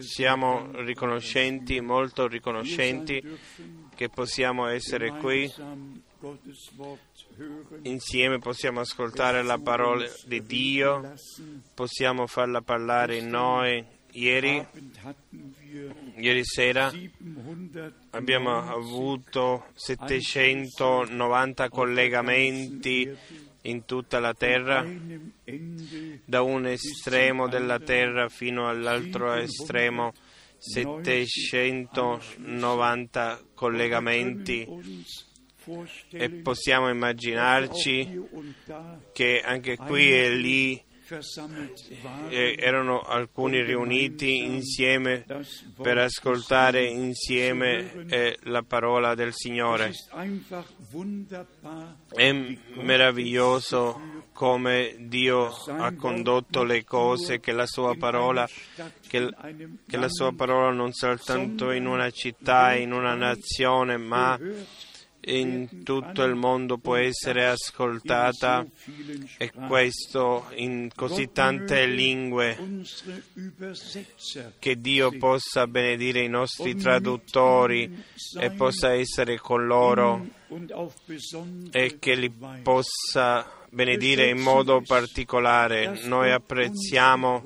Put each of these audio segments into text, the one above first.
Siamo riconoscenti, molto riconoscenti che possiamo essere qui. Insieme possiamo ascoltare la parola di Dio, possiamo farla parlare in noi. Ieri, ieri sera 700 abbiamo avuto 790 collegamenti in tutta la terra, da un estremo della terra fino all'altro estremo, 790 collegamenti. E possiamo immaginarci che anche qui e lì eh, erano alcuni riuniti insieme per ascoltare insieme eh, la parola del Signore. È meraviglioso come Dio ha condotto le cose, che la sua parola, che, che la sua parola non soltanto in una città, in una nazione, ma in tutto il mondo può essere ascoltata e questo in così tante lingue. Che Dio possa benedire i nostri traduttori e possa essere con loro e che li possa benedire in modo particolare. Noi apprezziamo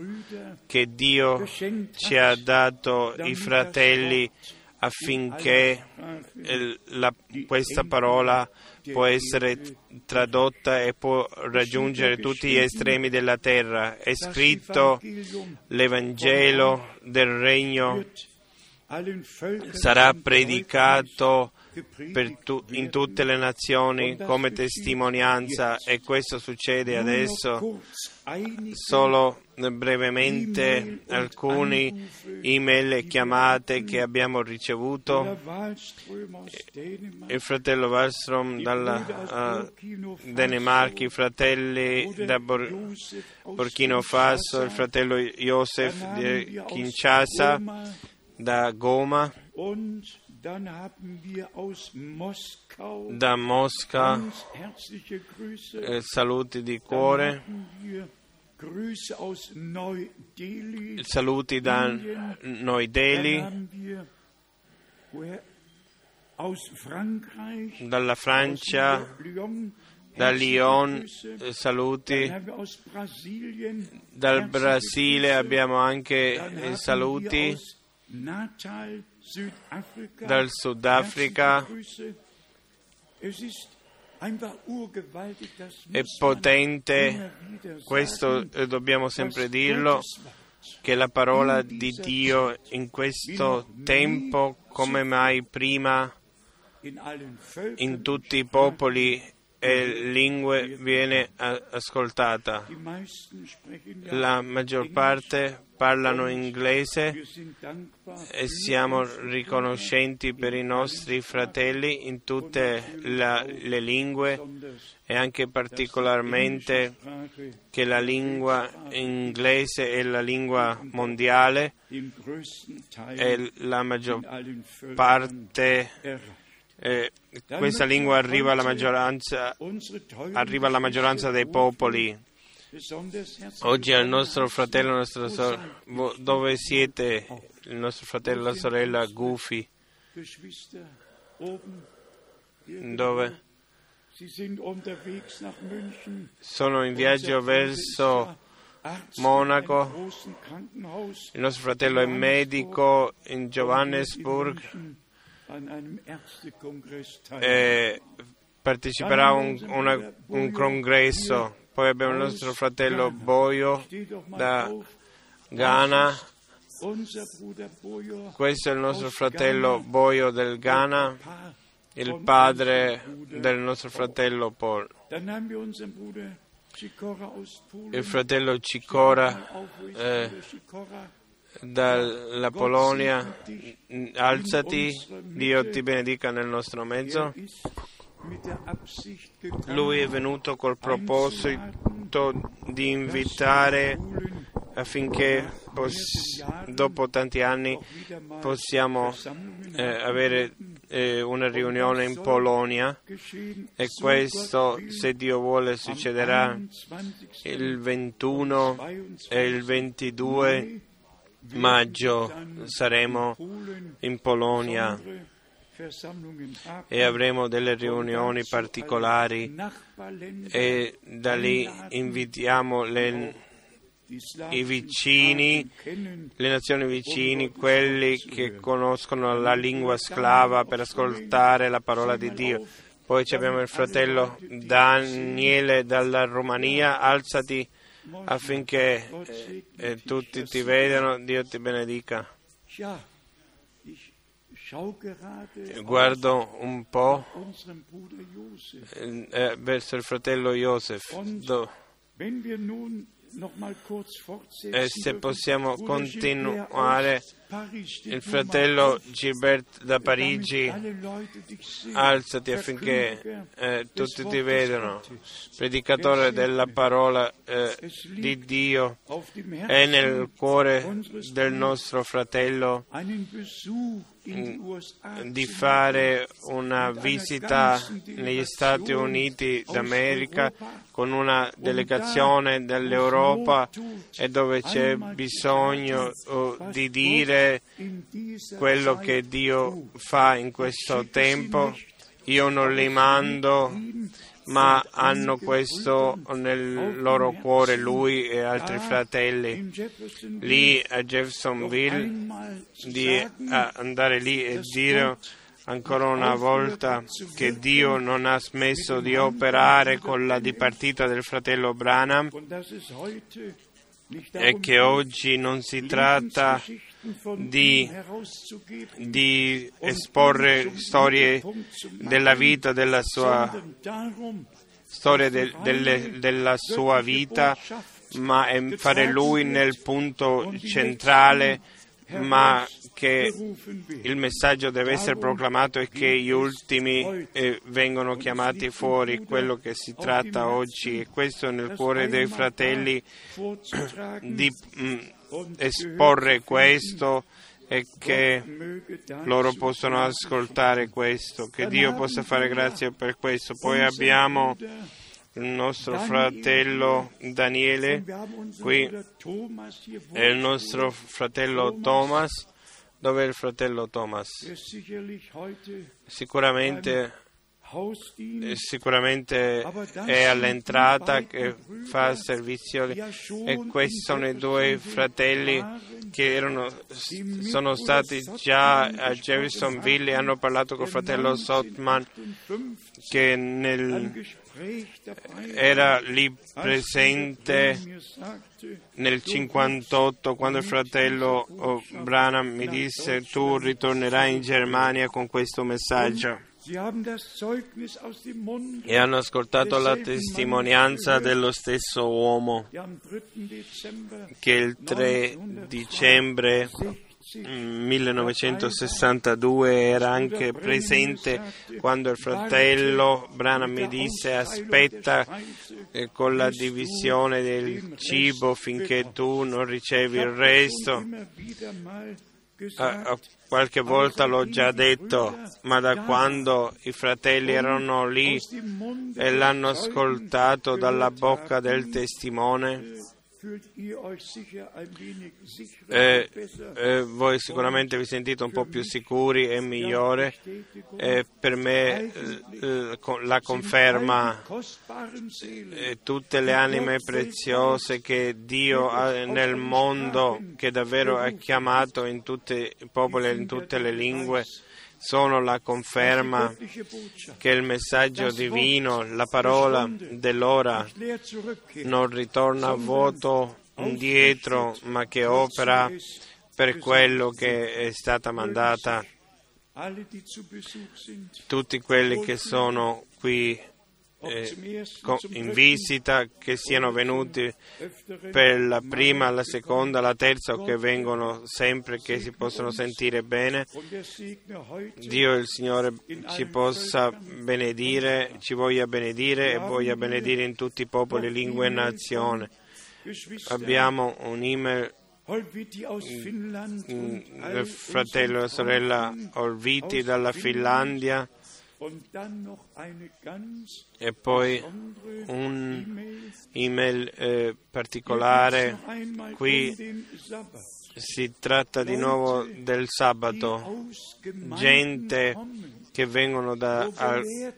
che Dio ci ha dato i fratelli affinché la- questa parola può essere tradotta e può raggiungere tutti gli estremi della terra. È scritto l'Evangelo del Regno sarà predicato tu- in tutte le nazioni come testimonianza e questo succede adesso. Solo brevemente alcune email e chiamate che abbiamo ricevuto. Dänemark, Il fratello Wallström dalla uh, Danimarca, i fratelli da Bor- Burkina Faso, il fratello Josef di Kinshasa, da Goma, da Mosca, eh, saluti di cuore, saluti da. Noi Delhi, dalla Francia, da Lyon, eh, saluti, dal Brasile abbiamo anche eh, saluti, dal Sudafrica. È potente, questo eh, dobbiamo sempre dirlo, che la parola di Dio in questo tempo, come mai prima, in tutti i popoli lingue viene ascoltata. La maggior parte parlano inglese e siamo riconoscenti per i nostri fratelli in tutte la- le lingue e anche particolarmente che la lingua inglese è la lingua mondiale e la maggior parte. Eh, questa lingua arriva alla arriva alla maggioranza dei popoli. Oggi al nostro fratello, nostra sorella, dove siete? Il nostro fratello e la sorella Gufi, dove sono in viaggio verso Monaco. il nostro fratello è medico in Johannesburg In an einem Ärztekongress teil. e parteciperà a un, una- un congresso. Poi abbiamo il nostro fratello Boio da. Ghana. Questo è il nostro fratello Boio del Ghana, il padre del nostro fratello Paul. Il fratello Cicora eh? Dalla Polonia. Alzati, Dio ti benedica nel nostro mezzo. Lui è venuto col proposito di invitare affinché pos- dopo tanti anni possiamo eh, avere eh, una riunione in Polonia e questo, se Dio vuole, succederà am 21. il 21 e il 22 maggio. Saremo in Polonia e avremo delle riunioni particolari e da lì invitiamo le, i vicini, le nazioni vicini, quelli che conoscono la lingua sclava per ascoltare la parola di Dio. Poi abbiamo il fratello Daniele dalla Romania, alzati affinché eh, tutti ti vedano, Dio ti benedica. Guardo un po' eh, verso il fratello Joseph. Do- E se possiamo continuare, il fratello 5, Gilbert da Parigi, alzati affinché eh, tutti ti vedano. Predicatore della parola eh, di Dio è nel cuore del nostro fratello di fare una visita negli Stati Uniti d'America con una delegazione dell'Europa e dove c'è bisogno oh, di dire quello che Dio fa in questo tempo. Io non li mando, ma hanno questo nel loro cuore, lui e altri fratelli. Lì a Jeffersonville di a- andare lì e dire ancora una volta che Dio non ha smesso di operare con la dipartita del fratello Branham e che oggi non si tratta di- di esporre storie della vita, della sua storia de- delle- della sua vita, ma fare lui nel punto centrale, ma che il messaggio deve essere proclamato e che gli ultimi eh, vengono chiamati fuori, quello che si tratta oggi. E questo nel cuore dei fratelli di mm, esporre questo e che loro possano ascoltare questo, che Dio possa fare grazia per questo. Poi abbiamo il nostro fratello Daniele, qui e il nostro fratello Thomas. Dove è il fratello Thomas? Sicuramente, sicuramente è all'entrata che fa servizio e questi sono i due fratelli che erano, sono stati già a Jeffersonville e hanno parlato col fratello Sotman che nel, era lì presente nel 58 quando il fratello Branham mi disse tu ritornerai in Germania con questo messaggio E hanno ascoltato la testimonianza dello stesso uomo der am 3. Dezember che il 3 dicembre 60 mm, 1962 era anche presente quando il fratello Branham mi disse aspetta eh, con la divisione del cibo finché tu non ricevi il resto. Gesagt, ah, qualche volta l'ho già detto, ma da quando i fratelli erano lì e l'hanno ascoltato dalla bocca del testimone, eh, eh, voi sicuramente vi sentite un po' più sicuri e migliore. E per me eh, con- la conferma eh, tutte le anime preziose che Dio ha nel mondo, che davvero ha chiamato in tutti i popoli e in tutte le lingue, sono la conferma che il messaggio divino, la parola dell'ora, non ritorna vuoto indietro, ma che opera per quello che è stata mandata. Tutti quelli che sono qui eh, in visita, che siano venuti per la prima, la seconda, la terza o che vengono sempre, che si possono sentire bene. Dio il Signore ci possa benedire, ci voglia benedire e voglia benedire in tutti i popoli, lingue e nazioni. Abbiamo un'email Holviti aus Finnland und all il fratello e la sorella Olviti dalla Finlandia E poi un'email eh, particolare. Qui si tratta di nuovo del sabato. Gente che vengono da,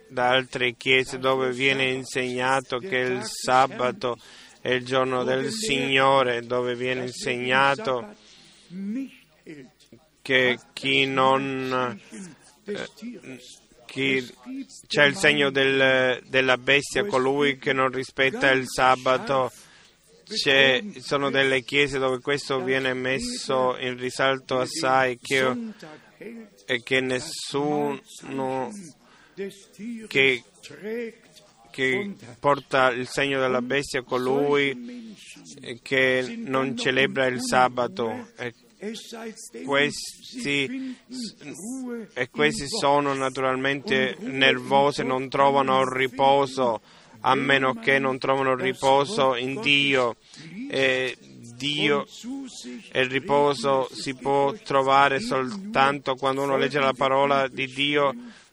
da altre chiese dove viene insegnato che il sabato è il giorno del Signore, dove viene insegnato che chi non Tieres. Chi c'è il segno del- della bestia, colui che non rispetta il sabato. C'è- sono delle chiese dove questo viene messo in risalto assai che, e che nessuno che, che porta il segno della bestia, colui che non celebra il sabato. E questi, e questi sono naturalmente nervosi, non trovano riposo a meno che non trovano riposo in Dio. E Dio e il riposo si può trovare soltanto quando uno legge la parola di Dio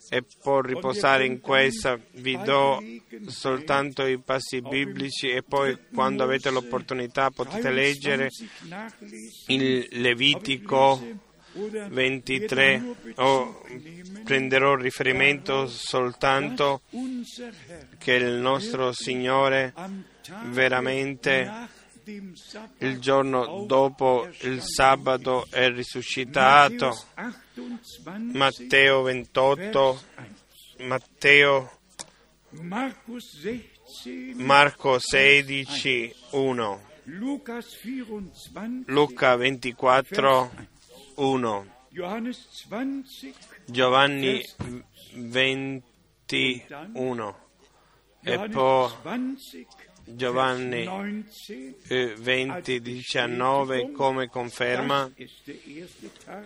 e può riposare in questa. Vi do soltanto i passi biblici e poi quando avete l'opportunità potete leggere 23 nachlesen. il Levitico 23 o prenderò riferimento soltanto che il nostro Signore veramente il giorno dopo il sabato è risuscitato. Matthäus 28, Matteo 28, Vers 1. Matteo, Markus 16, Marco 16, 1, Lukas 24, Luca 24, 1, Johannes 20, Giovanni 21 e poi 20, Giovanni Vers 19, eh, 20, 19 come conferma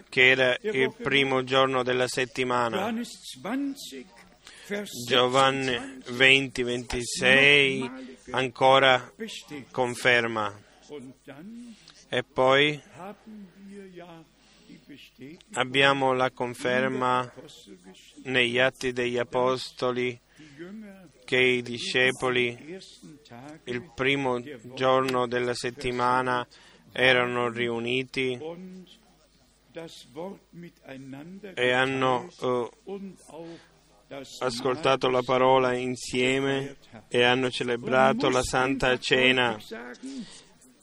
che era il primo giorno della settimana. 20, Giovanni 26, 20, 26 ancora conferma. E poi abbiamo la conferma negli Atti degli Apostoli che i discepoli il primo giorno della settimana erano riuniti e hanno das ascoltato la parola insieme e hanno celebrato la Santa Cena.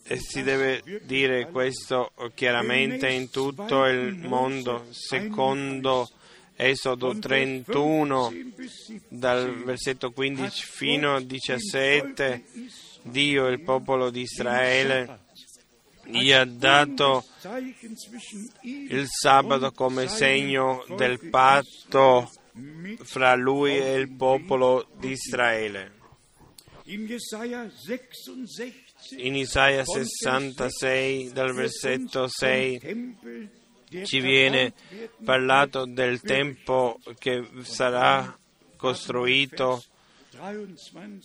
E si deve dire questo chiaramente in tutto il mondo, secondo Esodo 31, dal versetto 15 fino al 17, Dio, il popolo di Israele, gli ha dato il sabato come segno del patto fra lui e il popolo di Israele. In Jesaja 66 In Isaia 66, dal versetto 6, ci viene parlato del tempo che sarà costruito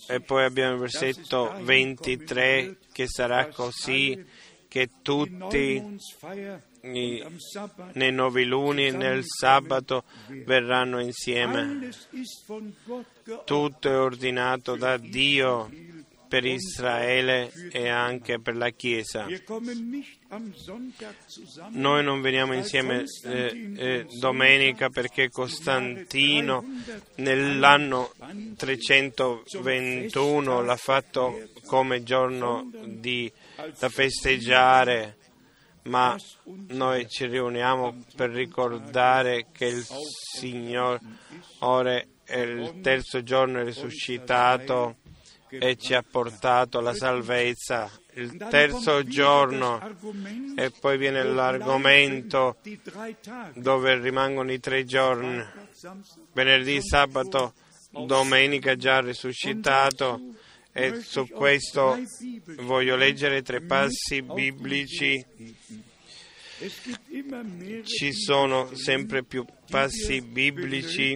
e poi abbiamo il versetto 23 che sarà così che tutti nei noviluni e nel sabato verranno insieme. Tutto è ordinato da Dio per Israele e anche per la Chiesa. Noi non veniamo insieme eh, eh, domenica perché Costantino nell'anno 321 l'ha fatto come giorno di, da festeggiare, ma noi ci riuniamo per ricordare che il Signore è il terzo giorno risuscitato e ci ha portato la salvezza. Il terzo giorno e poi viene l'argomento dove rimangono i tre giorni, venerdì, sabato, domenica già risuscitato e su questo voglio leggere tre passi biblici Ci sono sempre più passi biblici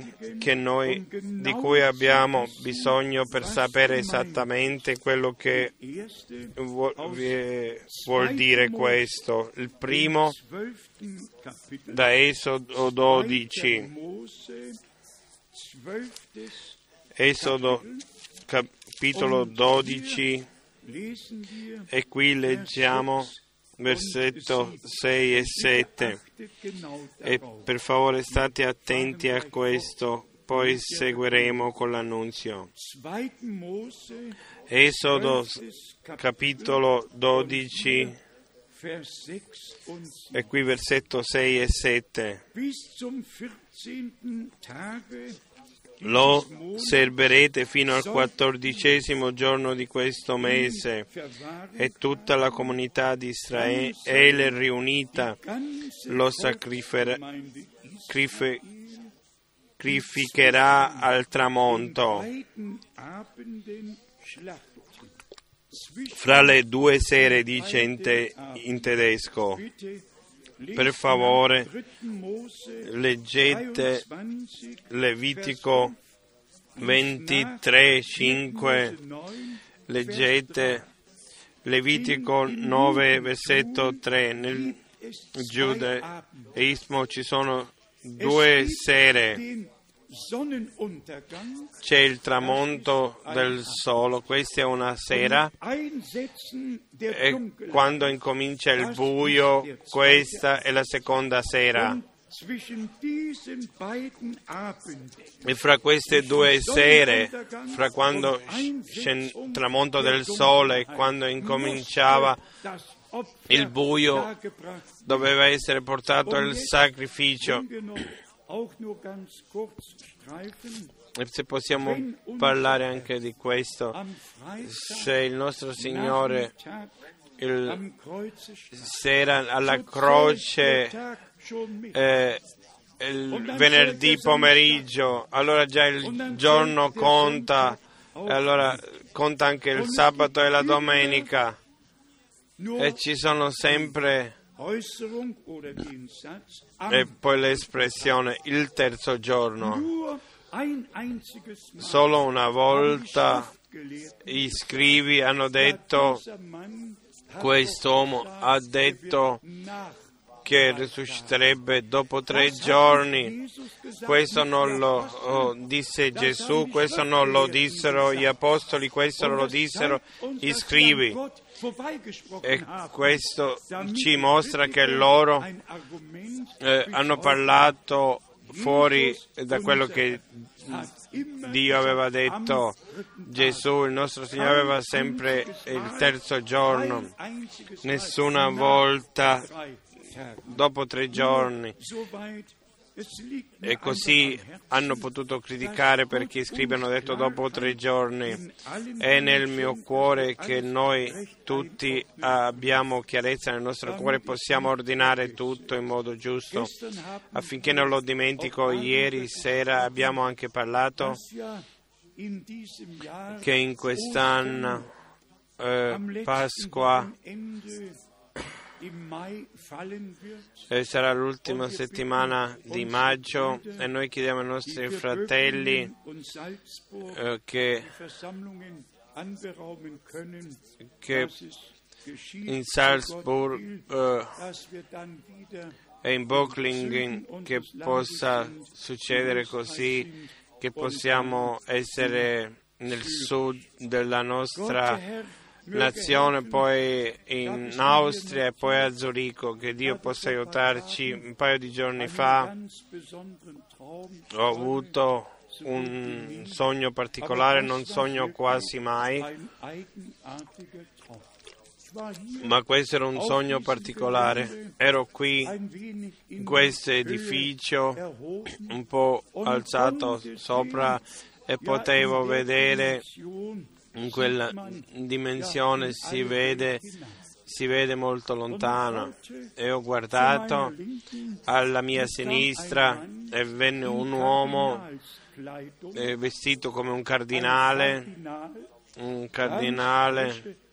noi, di cui abbiamo bisogno per sapere esattamente quello che vuol, vuol dire questo. Il primo da Esodo 12. Esodo capitolo 12 e qui leggiamo versetto 6 e 7 e per favore state attenti a questo, poi seguiremo con l'annunzio. Esodo capitolo 12 e qui versetto 6 e 7. Lo serberete fino al quattordicesimo giorno di questo mese e tutta la comunità di Israele riunita lo sacrificherà al tramonto. Fra le due sere, dice in, te, in tedesco. Per favore, leggete Levitico 23, 5, leggete Levitico 9, versetto 3. Nel giudaismo ci sono due sere c'è il tramonto del sole, questa è una sera e quando incomincia il buio, questa è la seconda sera. E fra queste due sere, fra quando il tramonto del sole e quando incominciava il buio, doveva essere portato il sacrificio. E se possiamo parlare anche di questo, se il nostro Signore il, se era alla croce eh, il venerdì pomeriggio, allora già il giorno conta, e allora conta anche il sabato e la domenica. e ci sono sempre e poi l'espressione il terzo giorno. Solo una volta i scrivi hanno detto, quest'uomo ha detto che risusciterebbe dopo tre giorni. Questo non lo oh, disse Gesù, questo non lo dissero gli apostoli, questo lo dissero i scrivi. E questo ci mostra che loro eh, hanno parlato fuori da quello che Dio aveva detto. Gesù, il nostro Signore, aveva sempre il terzo giorno, nessuna volta dopo tre giorni. E così hanno potuto criticare perché i scribi hanno detto dopo tre giorni. È nel mio cuore che noi tutti abbiamo chiarezza nel nostro cuore, possiamo ordinare tutto in modo giusto. Affinché non lo dimentico, ieri sera abbiamo anche parlato che in quest'anno eh, Pasqua e sarà l'ultima settimana di maggio e noi chiediamo ai nostri fratelli eh, che, che, in Salzburg eh, e in Bocklingen che possa succedere così, che possiamo essere nel sud della nostra nazione, poi in Austria e poi a Zurigo. Che Dio possa aiutarci. Un paio di giorni fa ho avuto un sogno particolare, non sogno quasi mai, ma questo era un sogno particolare. Ero qui in questo edificio un po' alzato sopra e potevo vedere in quella dimensione si vede, si vede molto lontano. E ho guardato alla mia sinistra e venne un uomo eh, vestito come un cardinale, un cardinale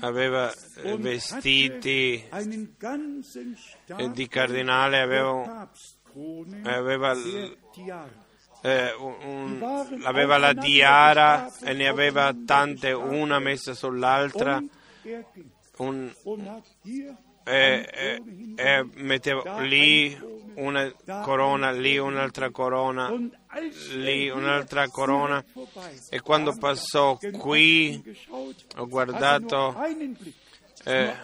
aveva eh, vestiti eh, di cardinale, aveva, aveva, eh, un, aveva la diara e ne aveva tante, una messa sull'altra. Un, e, e, e metteva lì una corona, lì un'altra corona, lì un'altra corona. E quando passò qui ho guardato, eh,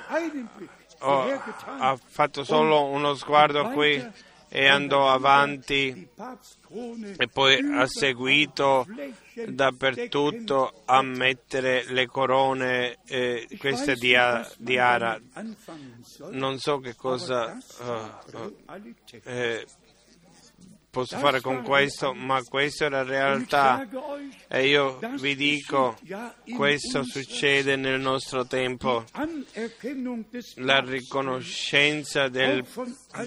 ho, ha fatto solo uno sguardo qui e andò avanti e poi ha seguito dappertutto a mettere le corone, eh, queste di, di, Ara. Non so che cosa uh, eh, posso fare con questo, ma questa è la realtà. e io vi dico, questo succede nel nostro tempo. La riconoscenza del,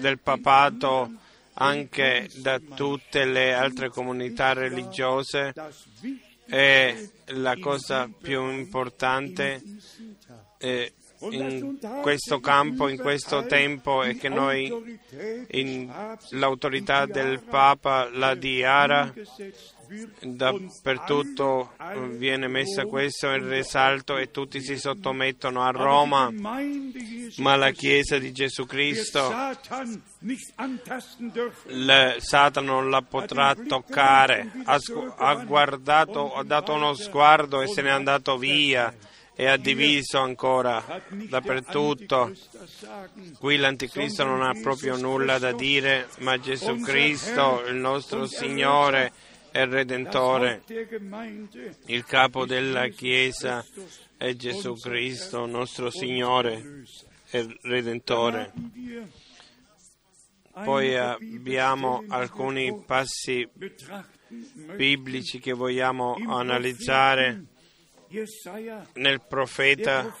del papato anche da tutte le altre comunità religiose è la cosa più importante eh, in questo campo, in questo tempo è che noi in, l'autorità del Papa la diara dappertutto viene messa questo in risalto e tutti si sottomettono a Roma, ma la Chiesa di Gesù Cristo, Satana non la potrà toccare, ha, ha guardato, ha dato uno sguardo e se n'è andato via e ha diviso ancora dappertutto. Qui l'Anticristo non ha proprio nulla da dire, ma Gesù Cristo, il nostro Signore, e Redentore. Il capo della Chiesa è Gesù Cristo, nostro Signore e Redentore. Poi abbiamo alcuni passi biblici che vogliamo analizzare nel profeta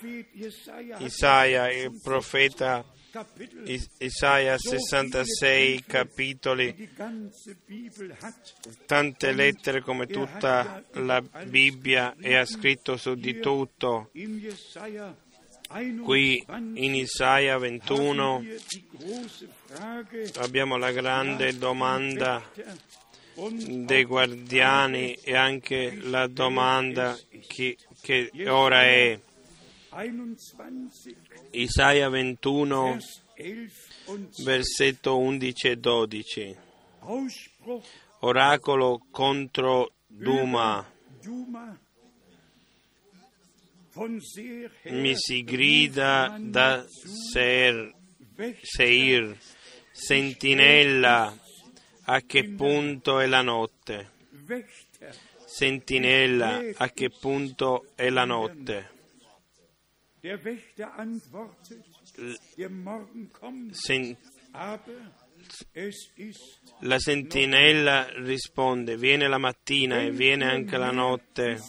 Isaia, il profeta Isaia 66 capitoli, tante lettere come tutta la Bibbia e ha scritto su di tutto. Qui in Isaia 21 abbiamo la grande domanda dei guardiani e anche la domanda che, che ora è Isaia 21, versetto 11 e 12. Oracolo contro Duma. Mi si grida da Seir, Seir, sentinella, a che punto è la notte? Sentinella, a che punto è la notte? Sen- la sentinella risponde, viene la mattina e viene anche la notte.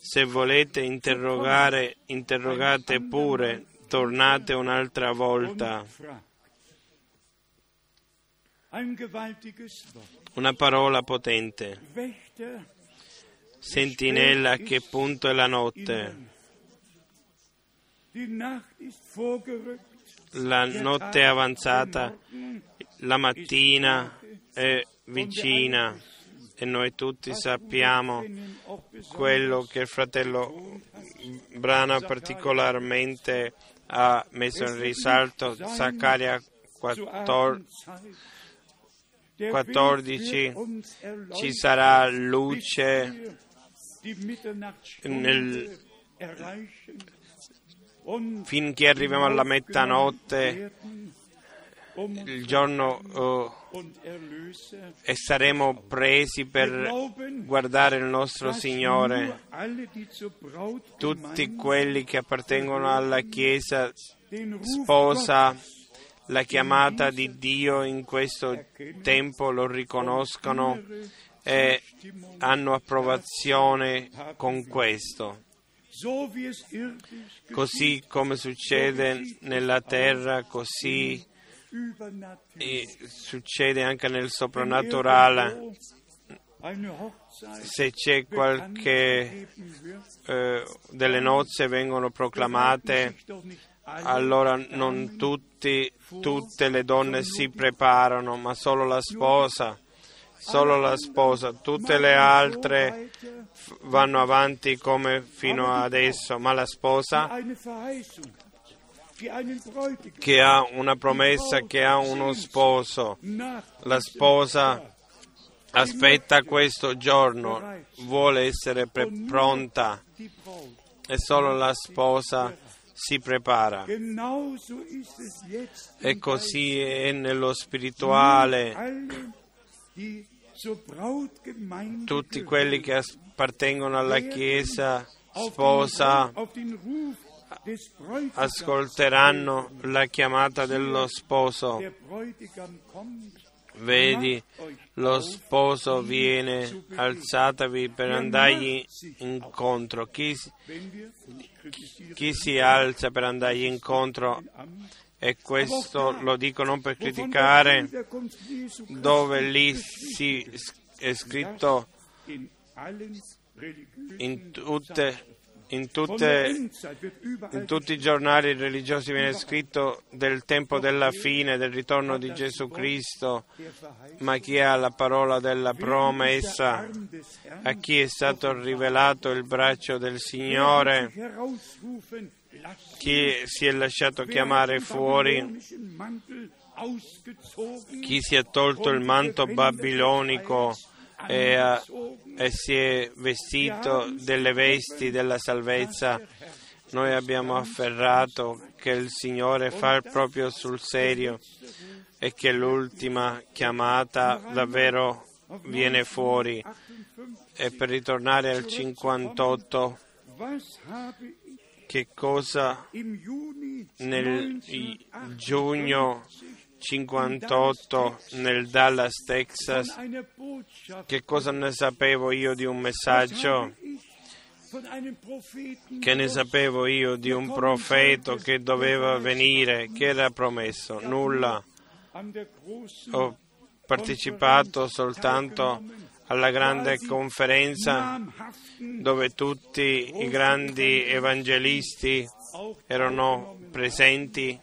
Se volete interrogare, interrogate pure, tornate un'altra volta. Una parola potente. Sentinella, a che punto è la notte? La notte è avanzata, la mattina è vicina. e noi tutti sappiamo quello che il fratello Brana particolarmente ha messo in risalto, Zaccaria 14, ci sarà luce nel, finché arriviamo alla mezzanotte, il giorno oh, e saremo presi per guardare il nostro Signore. Tutti quelli che appartengono alla Chiesa sposa la chiamata di Dio in questo tempo lo riconoscono e hanno approvazione con questo. Così come succede nella terra, così succede anche nel soprannaturale. se c'è qualche eh, delle nozze vengono proclamate, allora non tutti, tutte le donne si preparano, ma solo la sposa, solo la sposa, tutte le altre vanno avanti come fino adesso, ma la sposa che ha una promessa, che ha uno sposo, la sposa aspetta questo giorno, vuole essere pre- pronta. E solo la sposa si prepara. E così è nello spirituale. Tutti quelli che appartengono alla Chiesa sposa ascolteranno la chiamata dello sposo. Vedi, lo sposo viene, alzatevi per andargli incontro. Chi, chi si alza per andargli incontro, e questo lo dico non per criticare, dove lì si, è scritto in tutte, in tutte In tutti i giornali religiosi viene scritto del tempo della fine, del ritorno di Gesù Cristo, ma chi ha la parola della promessa, a chi è stato rivelato il braccio del Signore, chi si è lasciato chiamare fuori, chi si è tolto il manto babilonico e, ha- e si è vestito delle vesti della salvezza. Noi abbiamo afferrato che il Signore fa proprio sul serio e che l'ultima chiamata davvero viene fuori. E per ritornare al 58, was habe ich che cosa nel giugno 58 nel Dallas, Texas, che cosa ne sapevo io di un messaggio? Che ne sapevo io di un profeta che doveva venire, che era promesso? Nulla. Ho partecipato soltanto alla grande conferenza dove tutti i grandi evangelisti erano presenti,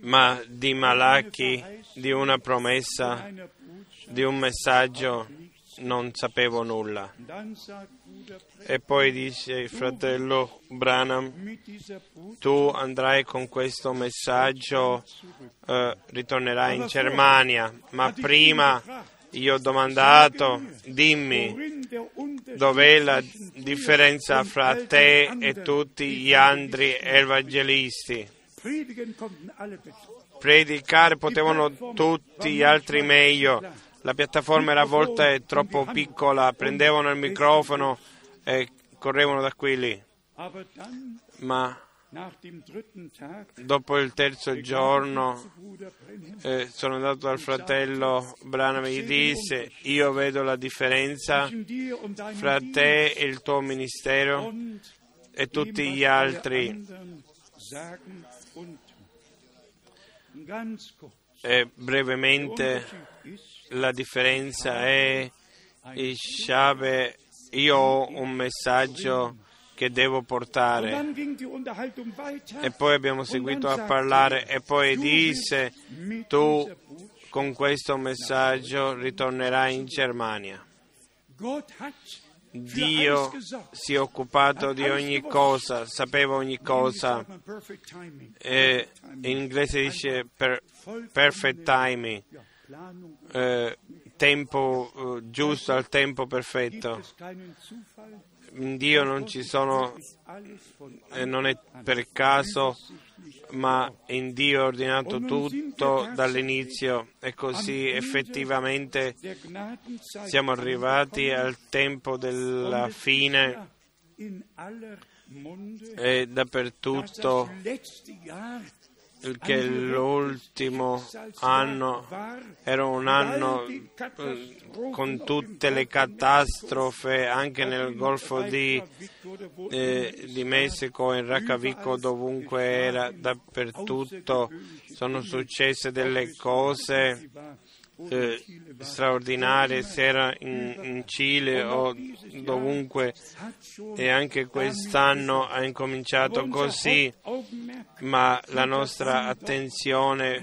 ma di Malachi, di una promessa, di un messaggio, non sapevo nulla. E poi dice il fratello Branham, tu andrai con questo messaggio, eh, ritornerai in Germania, ma prima io ho domandato, dimmi, dov'è la differenza fra te e tutti gli altri evangelisti? Predicare potevano tutti gli altri meglio, la piattaforma era a volte troppo piccola, prendevano il microfono e correvano da qui lì, Aber dann, ma dopo il terzo giorno eh, sono andato dal fratello Branham e gli disse io vedo la differenza fra te e il tuo ministero e tutti gli altri e Der brevemente la differenza è il Shabbat, io ho un messaggio che devo portare. E poi abbiamo seguito a parlare e poi disse tu con questo messaggio ritornerai in Germania. Dio si è occupato di ogni cosa, sapeva ogni cosa. Sagt man perfect timing. E in inglese dice per- perfect timing, eh, tempo eh, giusto al tempo perfetto. In Dio non ci sono, eh, non è per caso, ma in Dio è ordinato tutto dall'inizio e così effettivamente siamo arrivati al tempo della fine. e dappertutto che l'ultimo anno era un anno eh, con tutte le catastrofe anche nel Golfo di, eh, di Messico, in Reykjavik, dovunque era, dappertutto sono successe delle cose eh, straordinarie, se era in, in Cile o dovunque, e anche quest'anno ha incominciato così, ma la nostra attenzione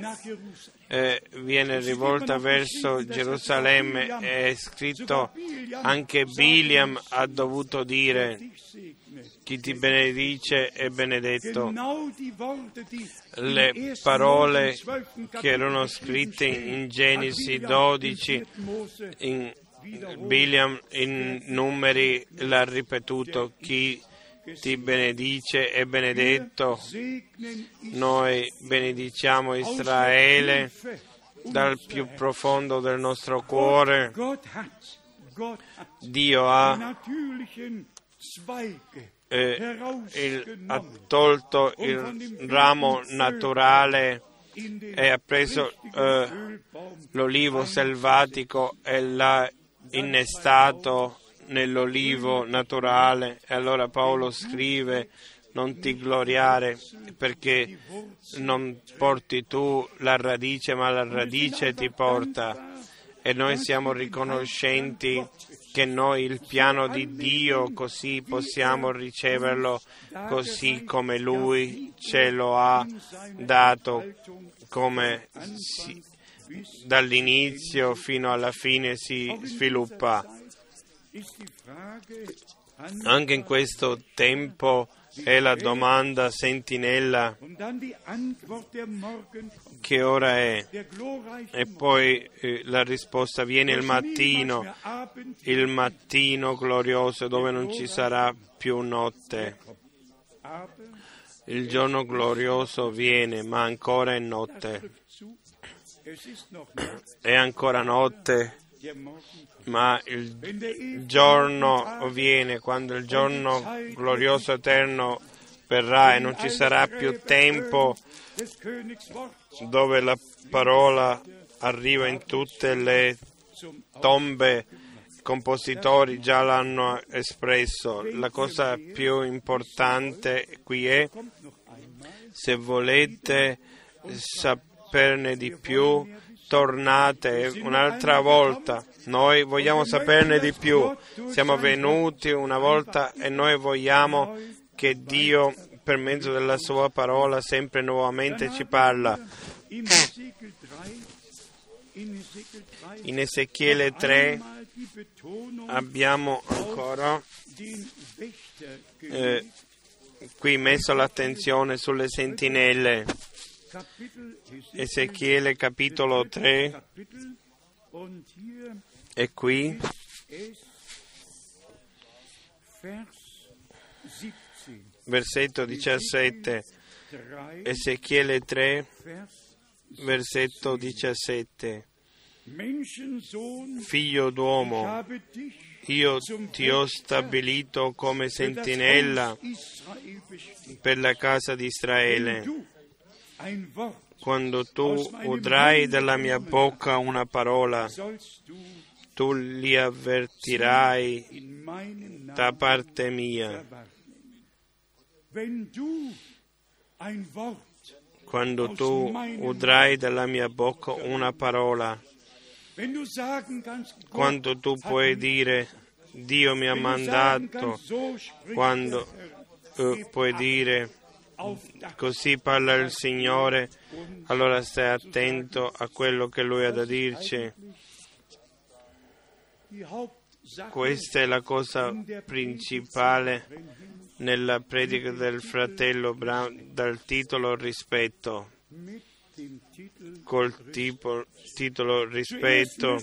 eh, viene rivolta verso Gerusalemme. È scritto anche Biliam ha dovuto dire chi ti benedice è benedetto. Le parole che erano scritte in Genesi 12, in Biliam in numeri l'ha ripetuto, chi ti benedice è benedetto. Noi benediciamo Israele dal più profondo del nostro cuore. Dio ha eh, il, ha tolto il ramo naturale e ha preso eh, l'olivo selvatico e l'ha innestato nell'olivo naturale. E allora Paolo scrive non ti gloriare perché non porti tu la radice, ma la radice ti porta. E noi siamo riconoscenti che noi il piano di Dio così possiamo riceverlo così come Lui ce lo ha dato, come si, dall'inizio fino alla fine si sviluppa. Anche in questo tempo è la domanda sentinella che ora è e poi eh, la risposta viene il mattino, il mattino glorioso dove non ci sarà più notte. Il giorno glorioso viene, ma ancora è notte. È ancora notte ma il giorno viene quando il giorno glorioso eterno verrà e non ci sarà più tempo dove la parola arriva in tutte le tombe i compositori già l'hanno espresso. La cosa più importante qui è se volete saperne di più, tornate un'altra volta noi vogliamo saperne di più. Siamo venuti una volta e noi vogliamo che Dio, per mezzo della Sua parola, sempre nuovamente ci parla. In Ezechiele 3 abbiamo ancora eh, qui messo l'attenzione sulle sentinelle. Ezechiele capitolo 3 e qui versetto 17, Ezechiele 3, versetto 17. Figlio d'uomo, io ti ho stabilito come sentinella per la casa di Israele. Quando tu udrai dalla mia bocca una parola, tu li avvertirai da parte mia. Quando tu udrai dalla mia bocca una parola, quando tu puoi dire Dio mi ha mandato, quando uh, puoi dire così parla il Signore, allora stai attento a quello che Lui ha da dirci. Questa è la cosa principale nella predica del fratello Brown dal titolo rispetto. Col tipo, titolo rispetto,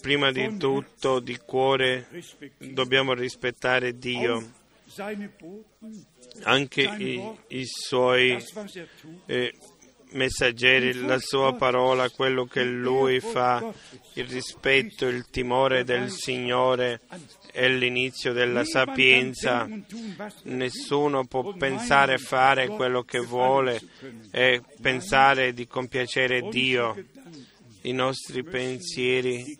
prima di tutto di cuore dobbiamo rispettare Dio, anche i, i suoi eh, messaggeri, la sua parola, quello che lui fa, il rispetto, il timore del Signore è l'inizio della sapienza. Nessuno può pensare a fare quello che vuole e pensare di compiacere Dio. I nostri pensieri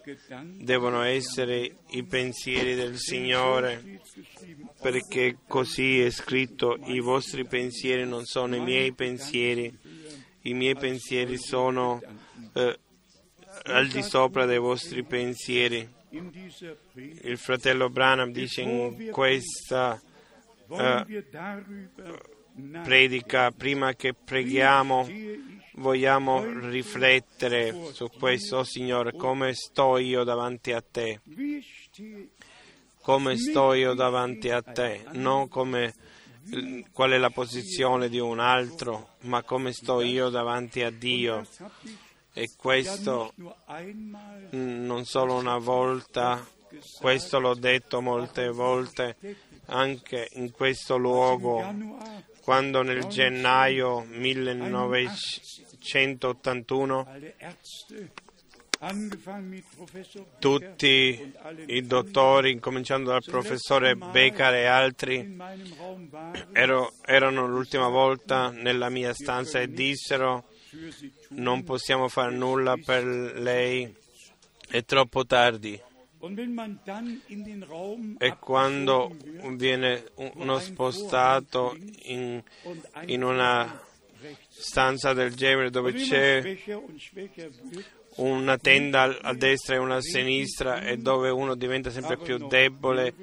devono essere i pensieri del Signore, perché così è scritto, i vostri pensieri non sono i miei pensieri i miei pensieri sono eh, al di sopra dei vostri pensieri. Il fratello Branham dice in questa eh, predica, prima che preghiamo, vogliamo riflettere su questo, oh Signore, come sto io davanti a te, come sto io davanti a te, non come qual è la posizione di un altro, ma come sto io davanti a Dio. E questo non solo una volta, questo l'ho detto molte volte anche in questo luogo, quando nel gennaio 1981 tutti i dottori, cominciando dal professore Becker e altri, ero- erano l'ultima volta nella mia stanza e dissero non possiamo fare nulla per lei, è troppo tardi. E quando viene uno spostato in, in una stanza del genere dove c'è una tenda a destra e una a sinistra e dove uno diventa sempre più debole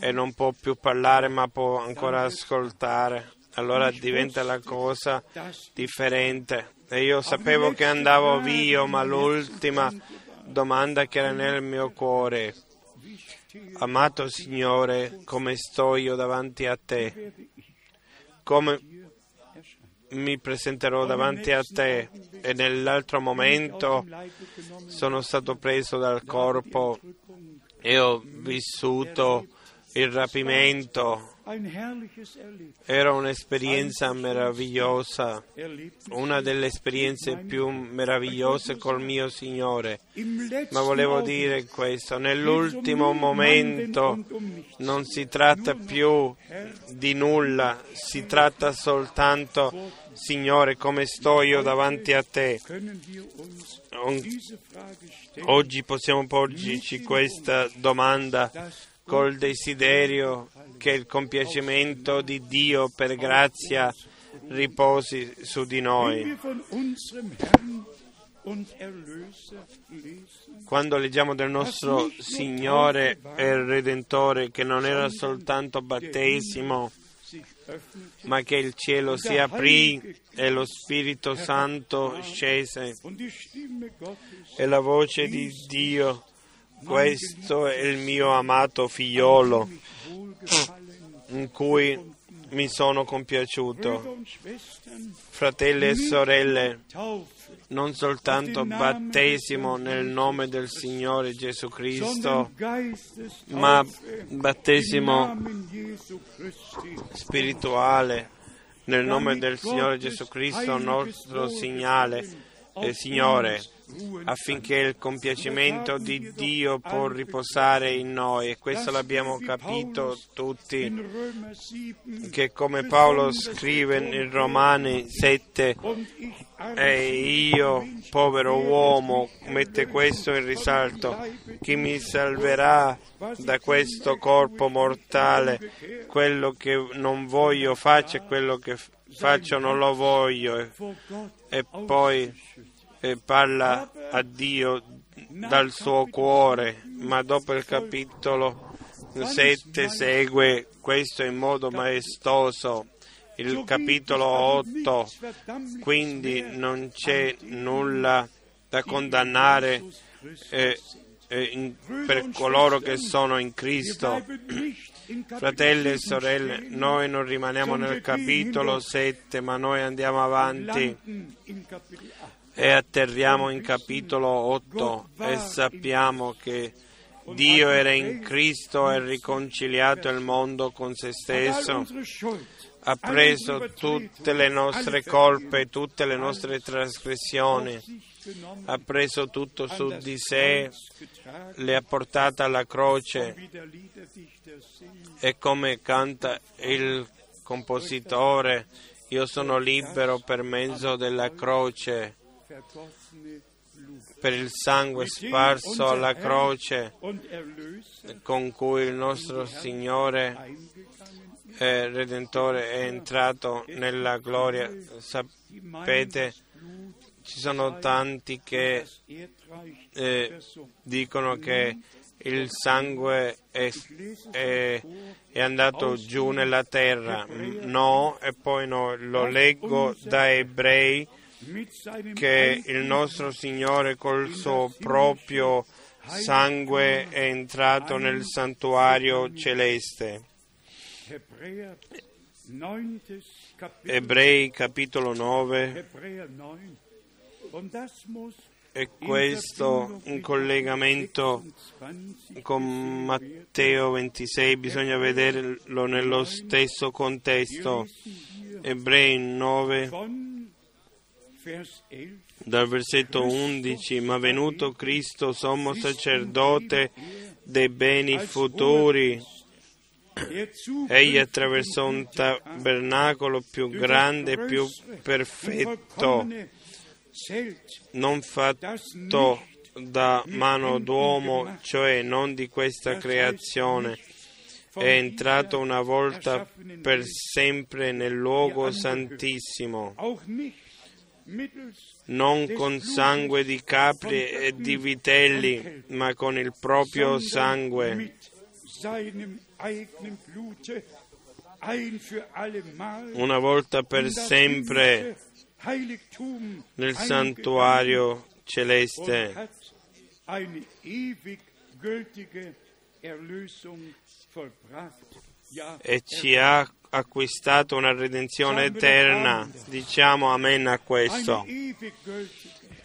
e non può più parlare ma può ancora ascoltare, allora diventa la cosa differente. E io sapevo che andavo via, ma l'ultima domanda che era nel mio cuore, amato Signore, come sto io davanti a te? Come. Mi presenterò davanti a te? E nell'altro momento sono stato preso dal corpo e ho vissuto il rapimento. Era un'esperienza meravigliosa, una delle esperienze più meravigliose col mio Signore. Ma volevo dire questo, um nell'ultimo momento um non si tratta più di nulla, si tratta soltanto, Signore, come sto io davanti a te. Oggi possiamo porgerci questa domanda. dass col desiderio che il compiacimento di Dio per grazia riposi su di noi. Quando leggiamo del nostro Signore e Redentore che non era soltanto battesimo, ma che il cielo si aprì e lo Spirito Santo scese e la voce di Dio, questo è il mio amato figliolo in cui mi sono compiaciuto. Fratelli e sorelle, non soltanto battesimo nel nome del Signore Gesù Cristo, ma im battesimo spirituale nel nome del Signore Gesù Cristo, nostro segnale e Signore, affinché il compiacimento di Dio può riposare in noi. E questo l'abbiamo capito tutti, In Römer 7 che come Paolo scrive in Romani 7, und ich e io, povero uomo, mette questo in risalto, chi mi salverà da questo corpo mortale, quello che non voglio faccio e quello che faccio non lo voglio. E- E poi e parla a Dio dal suo cuore, ma dopo il capitolo 7 segue questo in modo maestoso. Il capitolo 8 quindi non c'è nulla da condannare eh, eh, in- per coloro che sono in Cristo. Fratelli e sorelle, noi non rimaniamo nel capitolo 7, ma noi andiamo avanti e atterriamo in capitolo 8 e sappiamo che Dio era in Cristo e riconciliato il mondo con se stesso ha preso tutte le nostre colpe, tutte le nostre trasgressioni, ha preso tutto su di sé, le ha portate alla croce e come canta il compositore, io sono libero per mezzo della croce, per il sangue sparso alla croce con cui il nostro Signore e Redentore è entrato nella gloria. Sapete, Ci sono tanti che eh, dicono che il sangue è, è- è andato giù nella terra. No, e poi no, lo leggo da ebrei che il nostro Signore col suo proprio sangue è entrato nel santuario celeste. Hebräer 9. Kapitel. Ebrei capitolo 9 e questo in collegamento con Matteo 26 bisogna vederlo nello stesso contesto. Ebrei 9 von Vers 11 dal versetto 11, ma venuto Cristo sommo sacerdote dei beni futuri, egli attraversò un tabernacolo più grande e più perfetto, non fatto da mano d'uomo, cioè non di questa creazione. È entrato una volta per sempre nel luogo santissimo. non con sangue di capri e di vitelli, ma con il proprio sangue, una volta per sempre nel santuario celeste e ci ha acquistato una redenzione eterna. Diciamo amen a questo.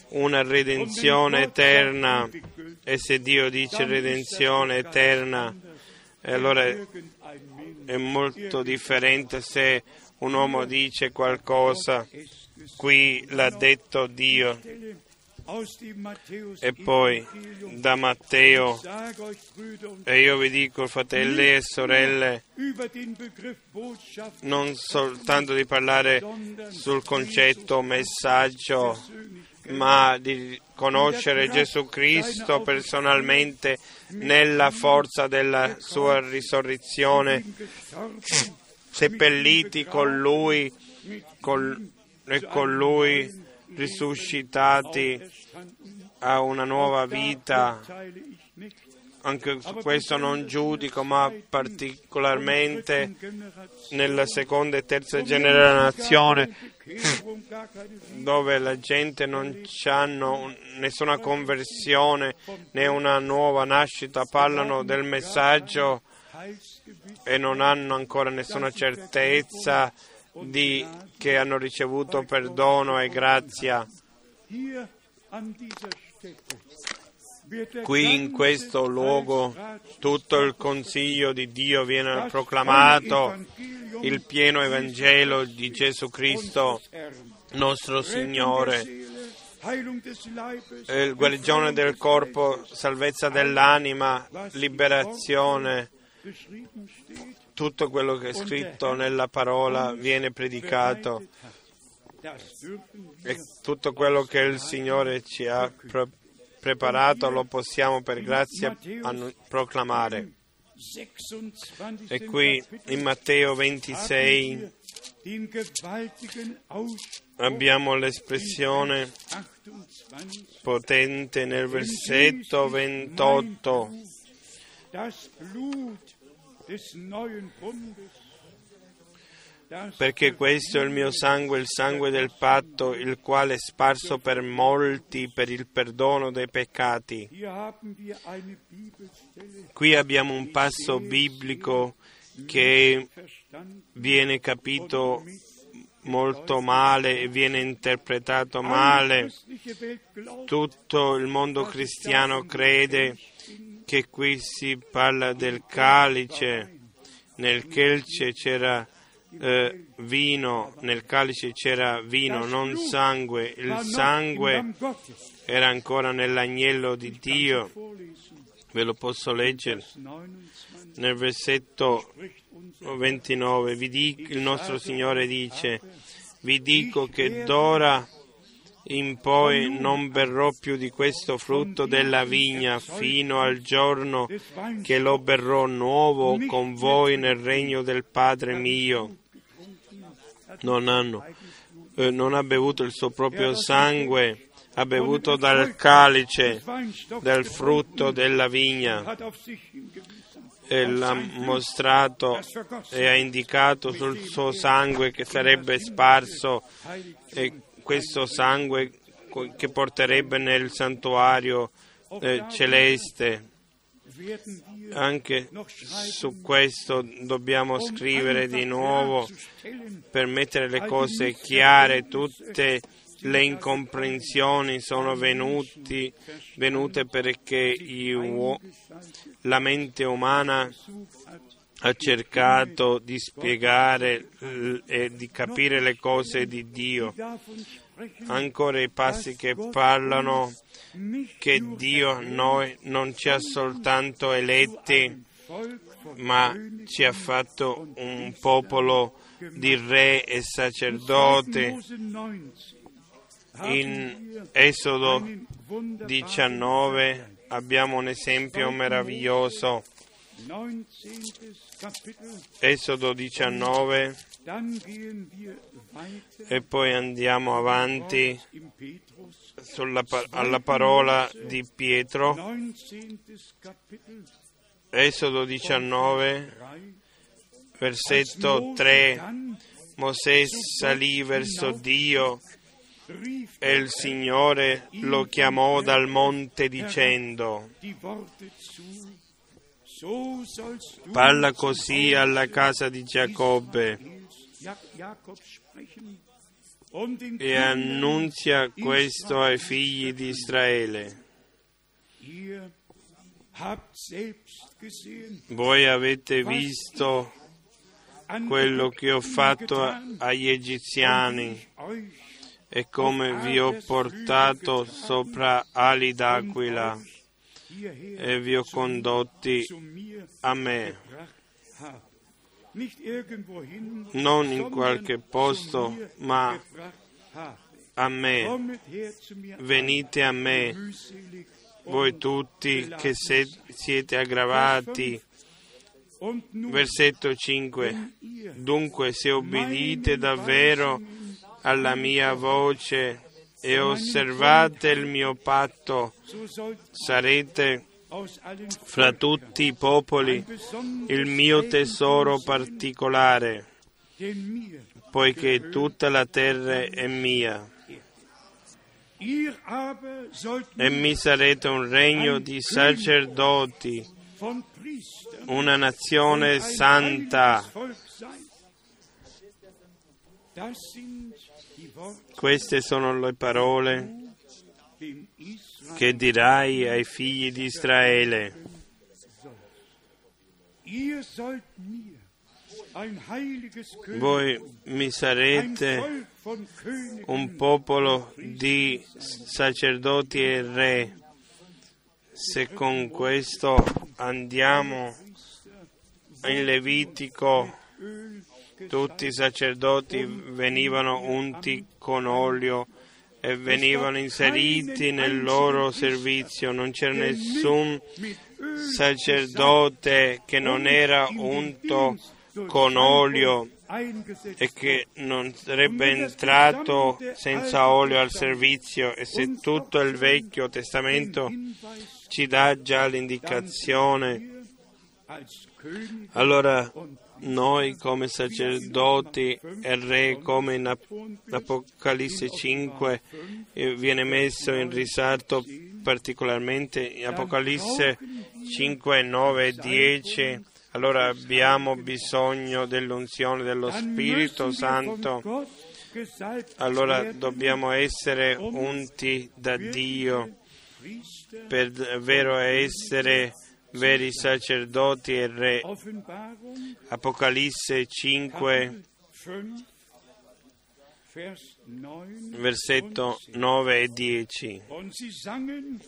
Una redenzione eterna. E se Dio dice redenzione eterna, allora è molto differente se un uomo dice qualcosa. Qui l'ha detto Dio. E poi da Matteo, e io vi dico, fratelli e sorelle, non soltanto di parlare sul concetto messaggio, ma di conoscere Gesù Cristo personalmente nella forza della sua risurrezione, seppelliti con Lui col- e con Lui risuscitati a una nuova vita. Anche su questo non giudico, ma particolarmente nella seconda e terza generazione dove la gente non hanno nessuna conversione né una nuova nascita, parlano del messaggio e non hanno ancora nessuna certezza di che hanno ricevuto perdono e grazia. Qui in questo luogo tutto il consiglio di Dio viene proclamato, il pieno Evangelo di Gesù Cristo, nostro Signore, il guarigione del corpo, salvezza dell'anima, liberazione, tutto quello che è scritto nella parola viene predicato e tutto quello che il Signore ci ha pre- preparato lo possiamo per grazia annu- proclamare. E qui in Matteo 26 abbiamo l'espressione potente nel versetto 28. Perché questo è il mio sangue, il sangue del patto, il quale è sparso per molti per il perdono dei peccati. Qui abbiamo un passo biblico che viene capito molto male e viene interpretato male. Tutto il mondo cristiano crede che qui si parla del calice, nel calice c'era eh, vino, nel calice c'era vino, non sangue. Il sangue era ancora nell'agnello di Dio. Ve lo posso leggere Vers 29. nel versetto Spricht unser 29. Vi dico, il nostro Signore dice, vi dico che d'ora in poi non berrò più di questo frutto della vigna fino al giorno che lo berrò nuovo con voi nel regno del Padre mio. non, hanno, eh, non ha bevuto il suo proprio sangue, ha bevuto dal calice, del frutto della vigna e l'ha mostrato e ha indicato sul suo sangue che sarebbe sparso e questo sangue che porterebbe nel santuario eh, celeste. Anche su questo dobbiamo scrivere di nuovo per mettere le cose chiare, tutte le incomprensioni sono venuti, venute perché uo- la mente umana ha cercato di spiegare e di capire le cose di Dio. Ancora i passi che parlano che Dio noi non ci ha soltanto eletti, ma ci ha fatto un popolo di re e sacerdoti. Mose 19 In Esodo einen wunderbaren 19 abbiamo un esempio meraviglioso. 19. Kapitel, Esodo 19 e poi andiamo avanti sulla alla parola di Pietro. 19. Kapitel, Esodo 19 3. versetto 3. Mosè salì verso Dio e il Signore lo chiamò dal monte dicendo parla così alla casa di Giacobbe e annunzia questo ai figli di Israele. Voi avete visto quello che ho fatto agli egiziani e come vi ho portato sopra ali d'aquila e vi ho condotti a me, non in qualche posto, ma a me. Venite a me, voi tutti che se- siete aggravati. Versetto 5. ihr Dunque se obbedite davvero alla mia voce e osservate il mio patto, sarete fra tutti i popoli il mio tesoro particolare, poiché tutta la terra è mia. E mi sarete un regno di sacerdoti, una nazione santa. Queste sono le parole. Che dirai ai figli di Israele. Voi mi sarete un popolo di sacerdoti e re. Se con questo andiamo in Levitico, tutti i sacerdoti venivano unti con olio e venivano inseriti nel loro servizio. Non c'era nessun sacerdote che non era unto con olio e che non sarebbe entrato senza olio al servizio e se tutto il Vecchio Testamento ci dà già l'indicazione, allora noi come sacerdoti e re, come in Ap- Apocalisse 5 eh, viene messo in risalto particolarmente in Apocalisse 5, 9 e 10, allora abbiamo bisogno dell'unzione dello Spirito Santo. Allora dobbiamo essere unti da Dio per davvero essere veri sacerdoti e re. Apocalisse 5, Kapitel 5, Vers 9 versetto und 10. 9 e 10. Und sie sangen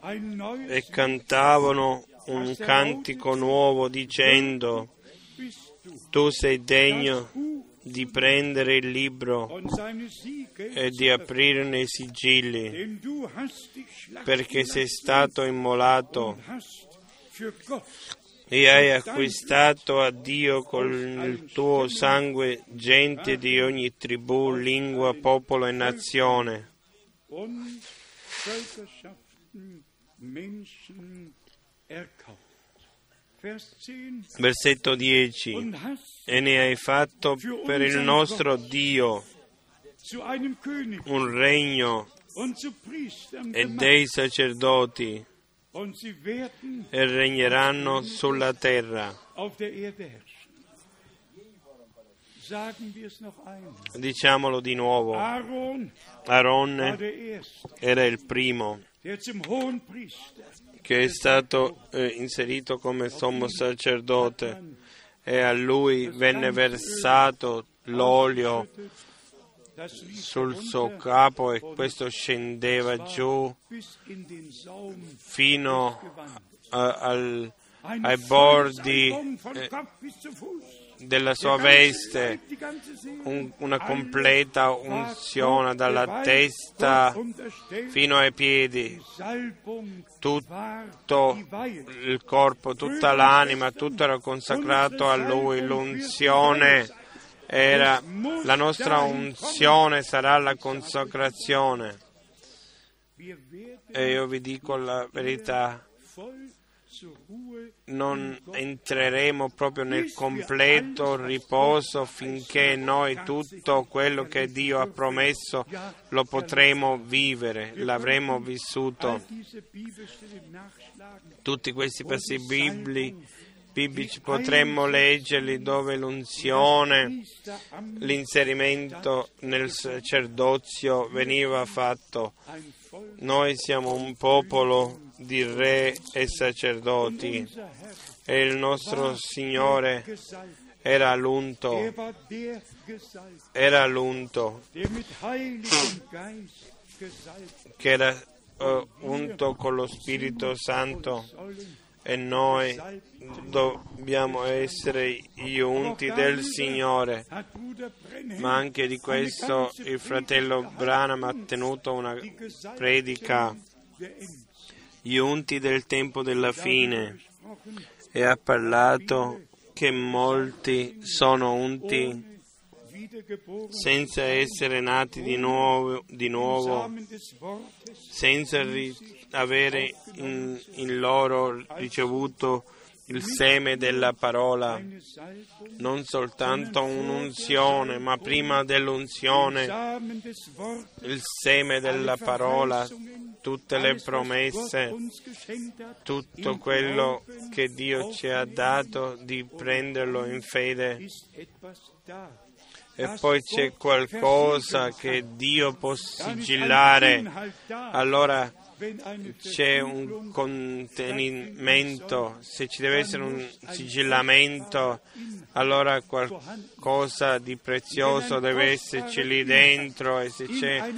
ein neues E cantavano un cantico nuovo dicendo, tu sei degno di prendere il libro e di aprirne i sigilli, perché sei stato immolato e hai acquistato a Dio con il tuo sangue gente di ogni tribù, lingua, popolo e nazione. und Völkerschaften, Menschen erkauft. Vers 10. Versetto 10. Und hast E ne hai fatto per il nostro Dio un regno e dei sacerdoti e regneranno sulla terra. Diciamolo di nuovo. Aaron era il primo che è stato eh, inserito come sommo sacerdote e a lui venne versato l'olio sul suo capo e questo scendeva giù fino a- al- ai bordi eh, della sua veste, un- una completa unzione dalla testa fino ai piedi, tutto il corpo, tutta l'anima, tutto era consacrato a lui. L'unzione era la nostra unzione sarà la consacrazione. E io vi dico la verità, non entreremo proprio nel completo riposo finché noi tutto quello che Dio ha promesso lo potremo vivere, l'avremo vissuto. Tutti questi passi bibli- biblici potremmo leggerli dove l'unzione, l'inserimento nel sacerdozio veniva fatto. Noi siamo un popolo di re e sacerdoti e il nostro Signore era l'unto, Er era l'unto che era eh, unto con lo Spirito Santo. E noi dobbiamo essere gli unti del Signore. Ma anche di questo il fratello Branham ha tenuto una predica, gli unti del tempo della fine, e ha parlato che molti sono unti senza essere nati di nuovo, di nuovo senza ri- avere in, in loro ricevuto il seme della parola, non soltanto un'unzione, ma prima dell'unzione il seme della parola, tutte le promesse, tutto quello che Dio ci ha dato di prenderlo in fede. E poi c'è qualcosa che Dio può sigillare, allora c'è un contenimento, se ci deve essere un sigillamento, allora qualcosa di prezioso deve esserci lì dentro e se c'è,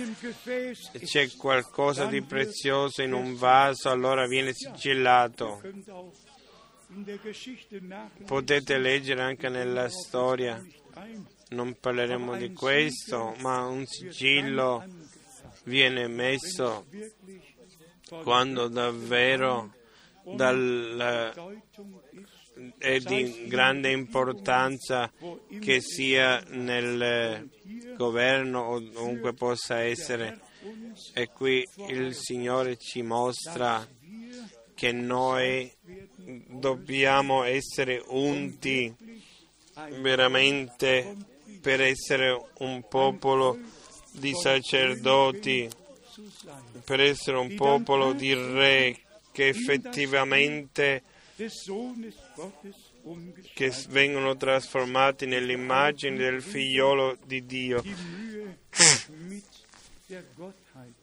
c'è qualcosa di prezioso in un vaso, allora viene sigillato. Potete leggere anche nella storia, non parleremo di questo, ma un sigillo viene messo quando davvero dal, è di grande importanza che sia nel governo o ovunque possa essere. E qui il Signore ci mostra che noi dobbiamo essere unti veramente per essere un popolo di sacerdoti, per essere un popolo di re che effettivamente che vengono trasformati nell'immagine del figliolo di Dio.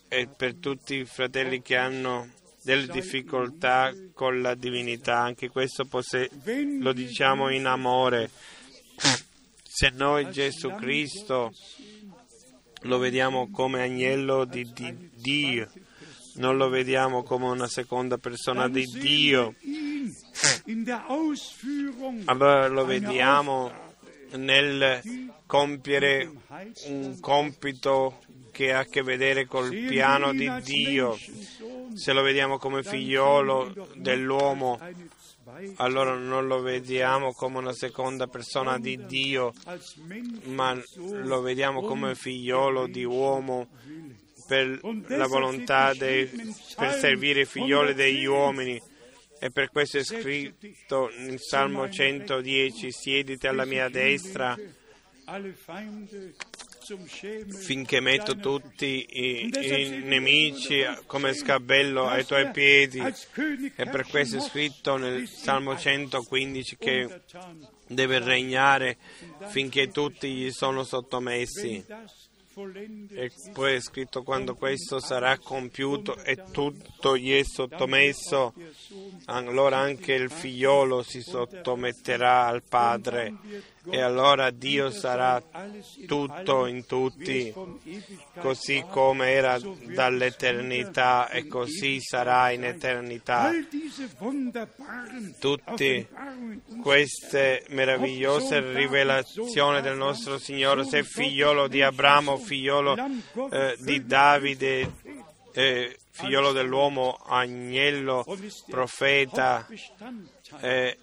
E per tutti i fratelli che hanno delle difficoltà con la divinità, anche questo posse, lo diciamo in amore. Se noi Gesù Cristo lo vediamo come agnello di, di Dio, non lo vediamo come una seconda persona di Dio, allora lo vediamo nel compiere un compito che ha a che vedere col piano di Dio. Se lo vediamo come figliolo dell'uomo, allora non lo vediamo come una seconda persona di Dio, ma lo vediamo come figliolo di uomo per la volontà de, per servire i figlioli degli uomini. E per questo è scritto nel Salmo 110, siediti alla mia destra finché metto tutti i, i, nemici come scabello ai tuoi piedi. E per questo è scritto nel Salmo 115 che deve regnare finché tutti gli sono sottomessi. E poi è scritto quando questo sarà compiuto e tutto gli è sottomesso, allora anche il figliolo si sottometterà al padre e allora Dio sarà tutto in tutti, così come era dall'eternità e così sarà in eternità. Tutte queste meravigliose rivelazioni del nostro Signore, se figliolo di Abramo, figliolo eh, di Davide, eh, figliolo dell'uomo, agnello, profeta, eh,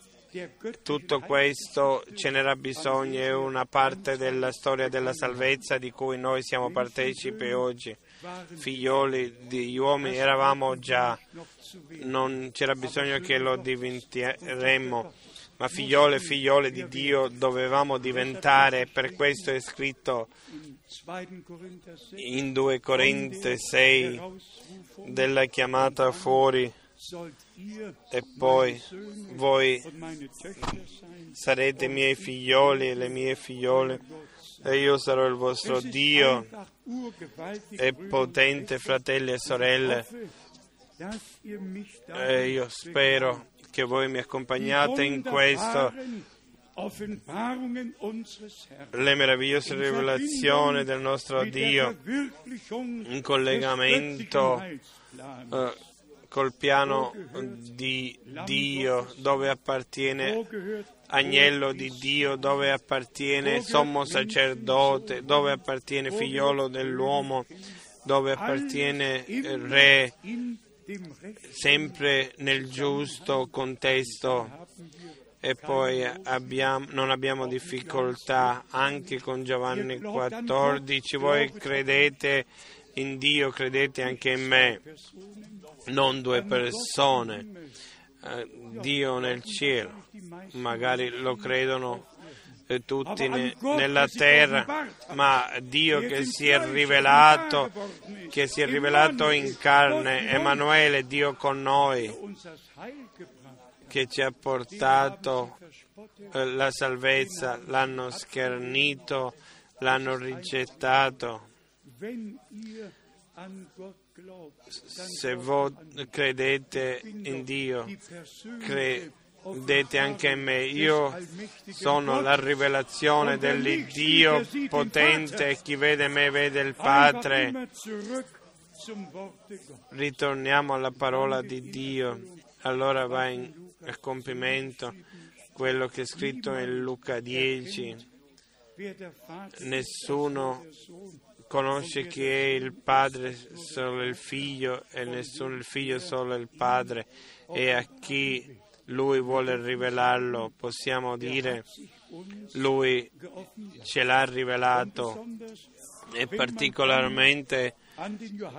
tutto questo ce n'era bisogno, è una parte della storia della salvezza di cui noi siamo partecipi oggi. Figlioli di uomini eravamo già, non c'era bisogno che lo diventeremmo, ma figliole e figliole di Dio dovevamo diventare, per questo è scritto in 2 Corinti 6 della chiamata fuori e poi voi sarete miei figlioli e le mie figliole e io sarò il vostro Dio e potente fratelli e sorelle e io spero che voi mi accompagnate in questo le meravigliose rivelazioni del nostro Dio in collegamento uh, col piano di Dio, dove appartiene agnello di Dio, dove appartiene sommo sacerdote, dove appartiene figliolo dell'uomo, dove appartiene re, sempre nel giusto contesto. E poi abbiamo, non abbiamo difficoltà anche con Giovanni 14. Voi credete in Dio, credete anche in me non due persone, eh, Dio nel cielo, magari lo credono tutti ne, nella terra, ma Dio che si è rivelato, che si è rivelato in carne, Emanuele, Dio con noi, che ci ha portato eh, la salvezza, l'hanno schernito, l'hanno rigettato. Se voi credete in Dio, credete anche in me. Io sono la rivelazione dell'Iddio potente, chi vede me vede il Padre. Ritorniamo alla parola di Dio, allora va in, a compimento quello che è scritto in Luca 10. Nessuno conosce chi è il Padre, solo il Figlio, e nessuno il Figlio, solo il Padre, e a chi Lui vuole rivelarlo, possiamo dire, Lui ce l'ha rivelato, e particolarmente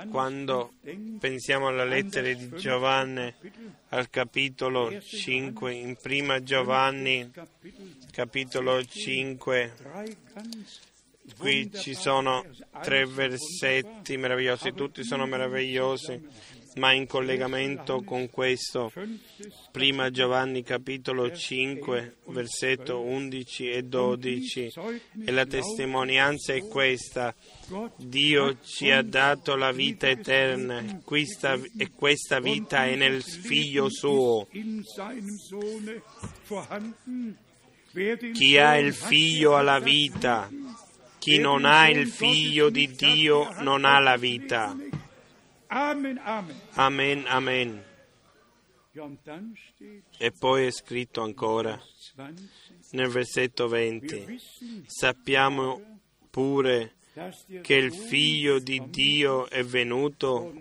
quando pensiamo alla lettera di Giovanni al capitolo 5, in prima Giovanni capitolo 5, Qui ci sono tre versetti meravigliosi, tutti sono meravigliosi, ma in collegamento con questo, prima Giovanni capitolo 5, versetto 11 e 12, e la testimonianza è questa, Dio ci ha dato la vita eterna. Questa, e questa vita è nel Figlio suo. Chi ha il Figlio ha la vita. Chi non ha il figlio di Dio non ha la vita. Amen, amen. E poi è scritto ancora nel versetto 20, sappiamo pure che il figlio di Dio è venuto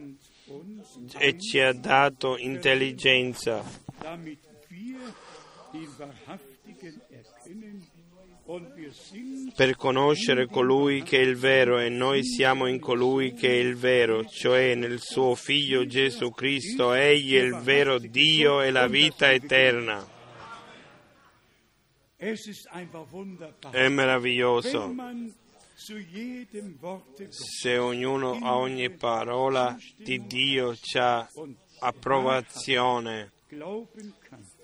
e ci ha dato intelligenza per conoscere colui che è il vero e noi siamo in colui che è il vero, cioè nel suo Figlio Gesù Cristo, egli è il vero Dio e la vita eterna. È meraviglioso. Se ognuno a ogni parola di Dio ha approvazione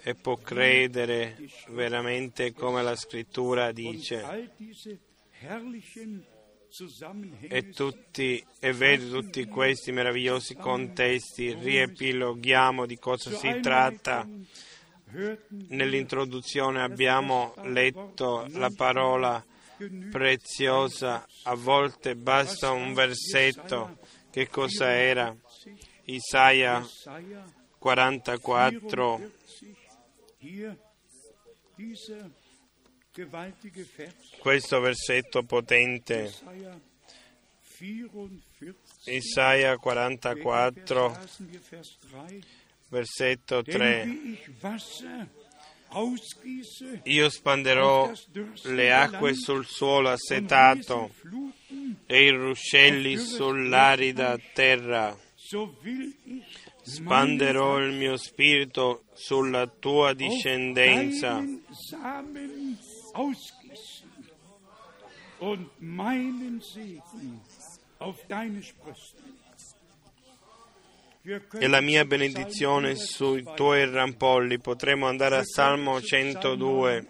e può credere veramente come la scrittura dice. E, tutti, e vedi tutti questi meravigliosi contesti, riepiloghiamo di cosa si tratta. Nell'introduzione abbiamo letto la parola preziosa, a volte basta un versetto. Che cosa era? Isaia Jesaja 44, questo versetto potente. Jesaja 44. Isaia 44, Lassen wir Vers 3. versetto Denn 3. wie ich Wasser ausgieße Io spanderò le acque sul suolo assetato e i ruscelli sull'arida terra. Spanderò il mio spirito sulla tua discendenza deinen Samen ausgießen und meinen Segen auf deine Sprössen. Wir können e la mia benedizione sui 102, tuoi rampolli. Potremmo andare al Salmo zu Psalm 102,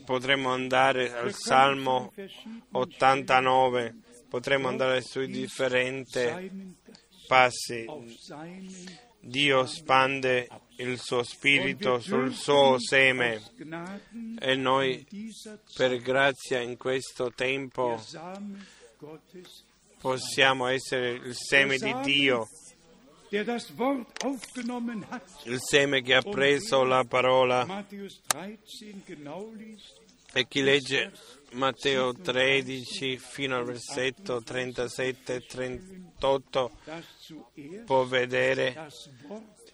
89, potremmo andare al Salmo zu verschiedenen 89, potremmo andare sui differenti passi. Dio spande il suo spirito sul suo seme. E noi per grazia in questo tempo possiamo essere il seme di Dio, il seme che ha preso la parola. Matthäus 13 genau liest, e chi legge Matteo 13 fino al versetto 37 e 38 dass zuerst può vedere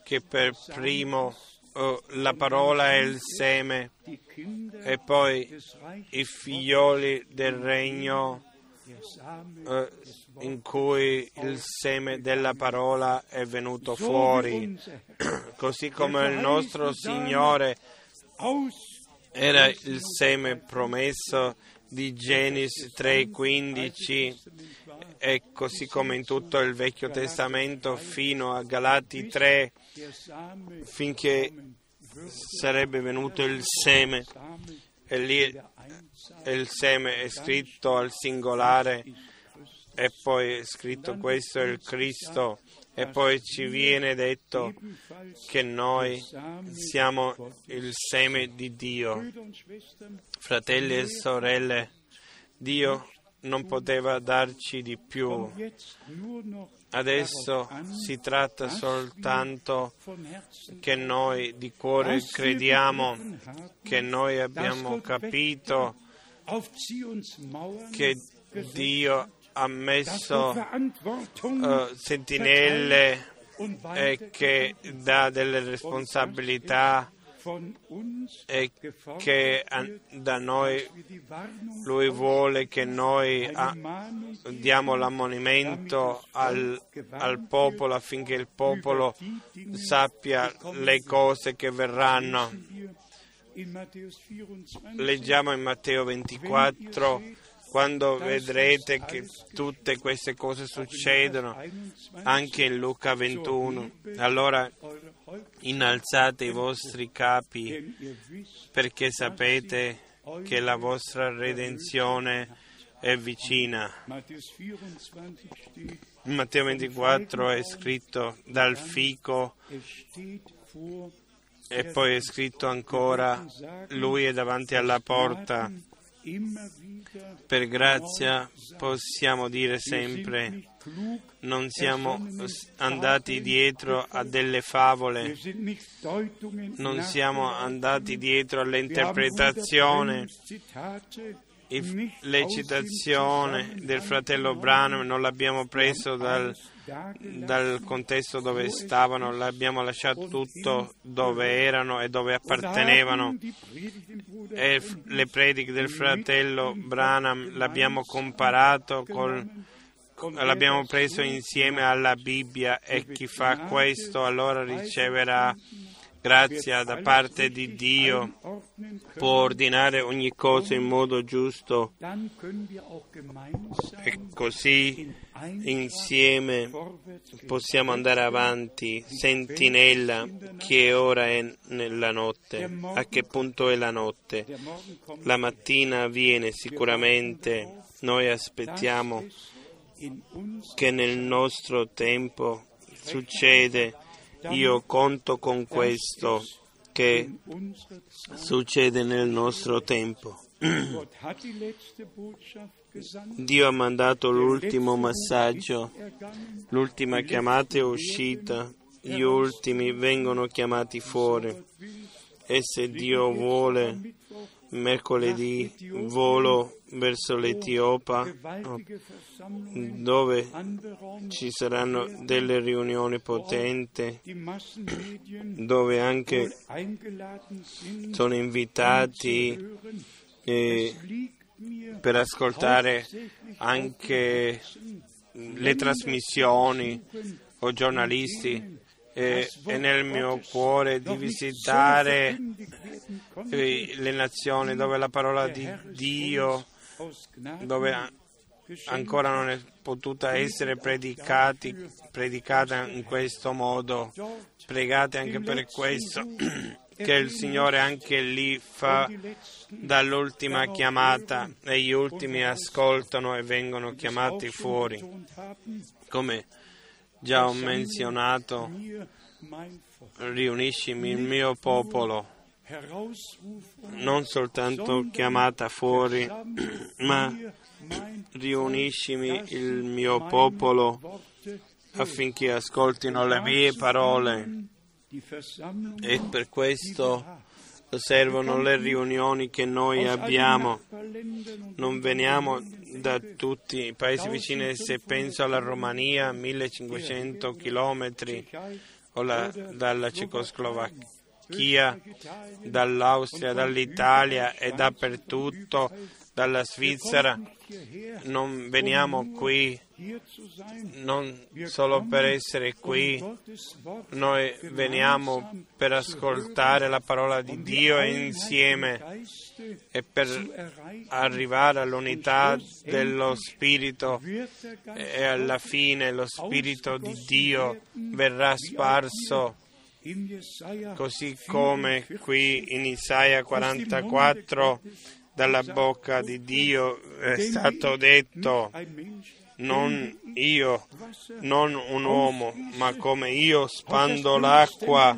che per primo eh, la parola è il seme e poi i figlioli del regno eh, in cui il seme della parola è venuto fuori, così come il nostro Signore era il seme promesso di Genesi 3:15 e così come in tutto il Vecchio Testamento fino a Galati 3 der Same finché sarebbe venuto il seme. E lì il seme è scritto al singolare e poi è scritto questo è il Cristo e poi ci viene detto che noi siamo il seme di Dio. Fratelli e sorelle, Dio non poteva darci di più. Adesso si tratta soltanto che noi di cuore crediamo, che noi abbiamo capito che Dio ha messo eh, sentinelle e che dà delle responsabilità e che da noi Lui vuole che noi eine a- Mahnung diamo l'ammonimento al, al popolo affinché il popolo sappia le cose che verranno. wir in Matthäus 24 Leggiamo in Matteo 24, quando vedrete che tutte queste cose succedono, anche in Luca 21. Allora innalzate i vostri capi perché sapete che la vostra redenzione è vicina. Matthäus 24 steht, In Matteo 24 è scritto dal fico e poi è scritto ancora lui è davanti alla porta. Per grazia possiamo dire sempre non siamo andati dietro a delle favole, non siamo andati dietro all'interpretazione, le citazioni del fratello Branham non l'abbiamo preso dal, dal contesto dove stavano, l'abbiamo lasciato tutto dove erano e dove appartenevano. E le prediche del fratello Branham l'abbiamo comparato col l'abbiamo preso insieme alla Bibbia e chi fa questo allora riceverà grazia da parte di Dio, può ordinare ogni cosa in modo giusto e così insieme possiamo andare avanti. Sentinella, che ora è nella notte? A che punto è la notte? La mattina viene sicuramente, noi aspettiamo che nel nostro tempo succede. Io conto con questo che succede nel nostro tempo. Dio ha mandato l'ultimo massaggio, l'ultima chiamata è uscita, gli ultimi vengono chiamati fuori. E se Dio vuole, mercoledì volo verso l'Etiopa, dove ci saranno delle riunioni potenti, dove anche sono invitati eh, per ascoltare anche le trasmissioni o giornalisti eh, è nel mio cuore di visitare le nazioni dove la parola di Dio, dove ancora non è potuta essere predicati, predicata in questo modo. Pregate anche per questo, che il Signore anche lì fa dall'ultima chiamata e gli ultimi ascoltano e vengono chiamati fuori. Come già ho menzionato, riuniscimi il mio popolo, non soltanto chiamata fuori, ma riuniscimi il mio popolo affinché ascoltino le mie parole e per questo servono le riunioni che noi abbiamo. Non veniamo da tutti i paesi vicini, se penso alla Romania, 1500 chilometri, o la- dalla Cecoslovacchia, dall'Austria, dall'Italia e dappertutto, dalla Svizzera. Non veniamo qui non solo per essere qui, noi veniamo per ascoltare la parola di Dio insieme e per arrivare all'unità dello Spirito e alla fine lo Spirito di Dio verrà sparso così come qui in Isaia 44 dalla bocca di Dio è stato detto non io, non un uomo, ma come io spando l'acqua,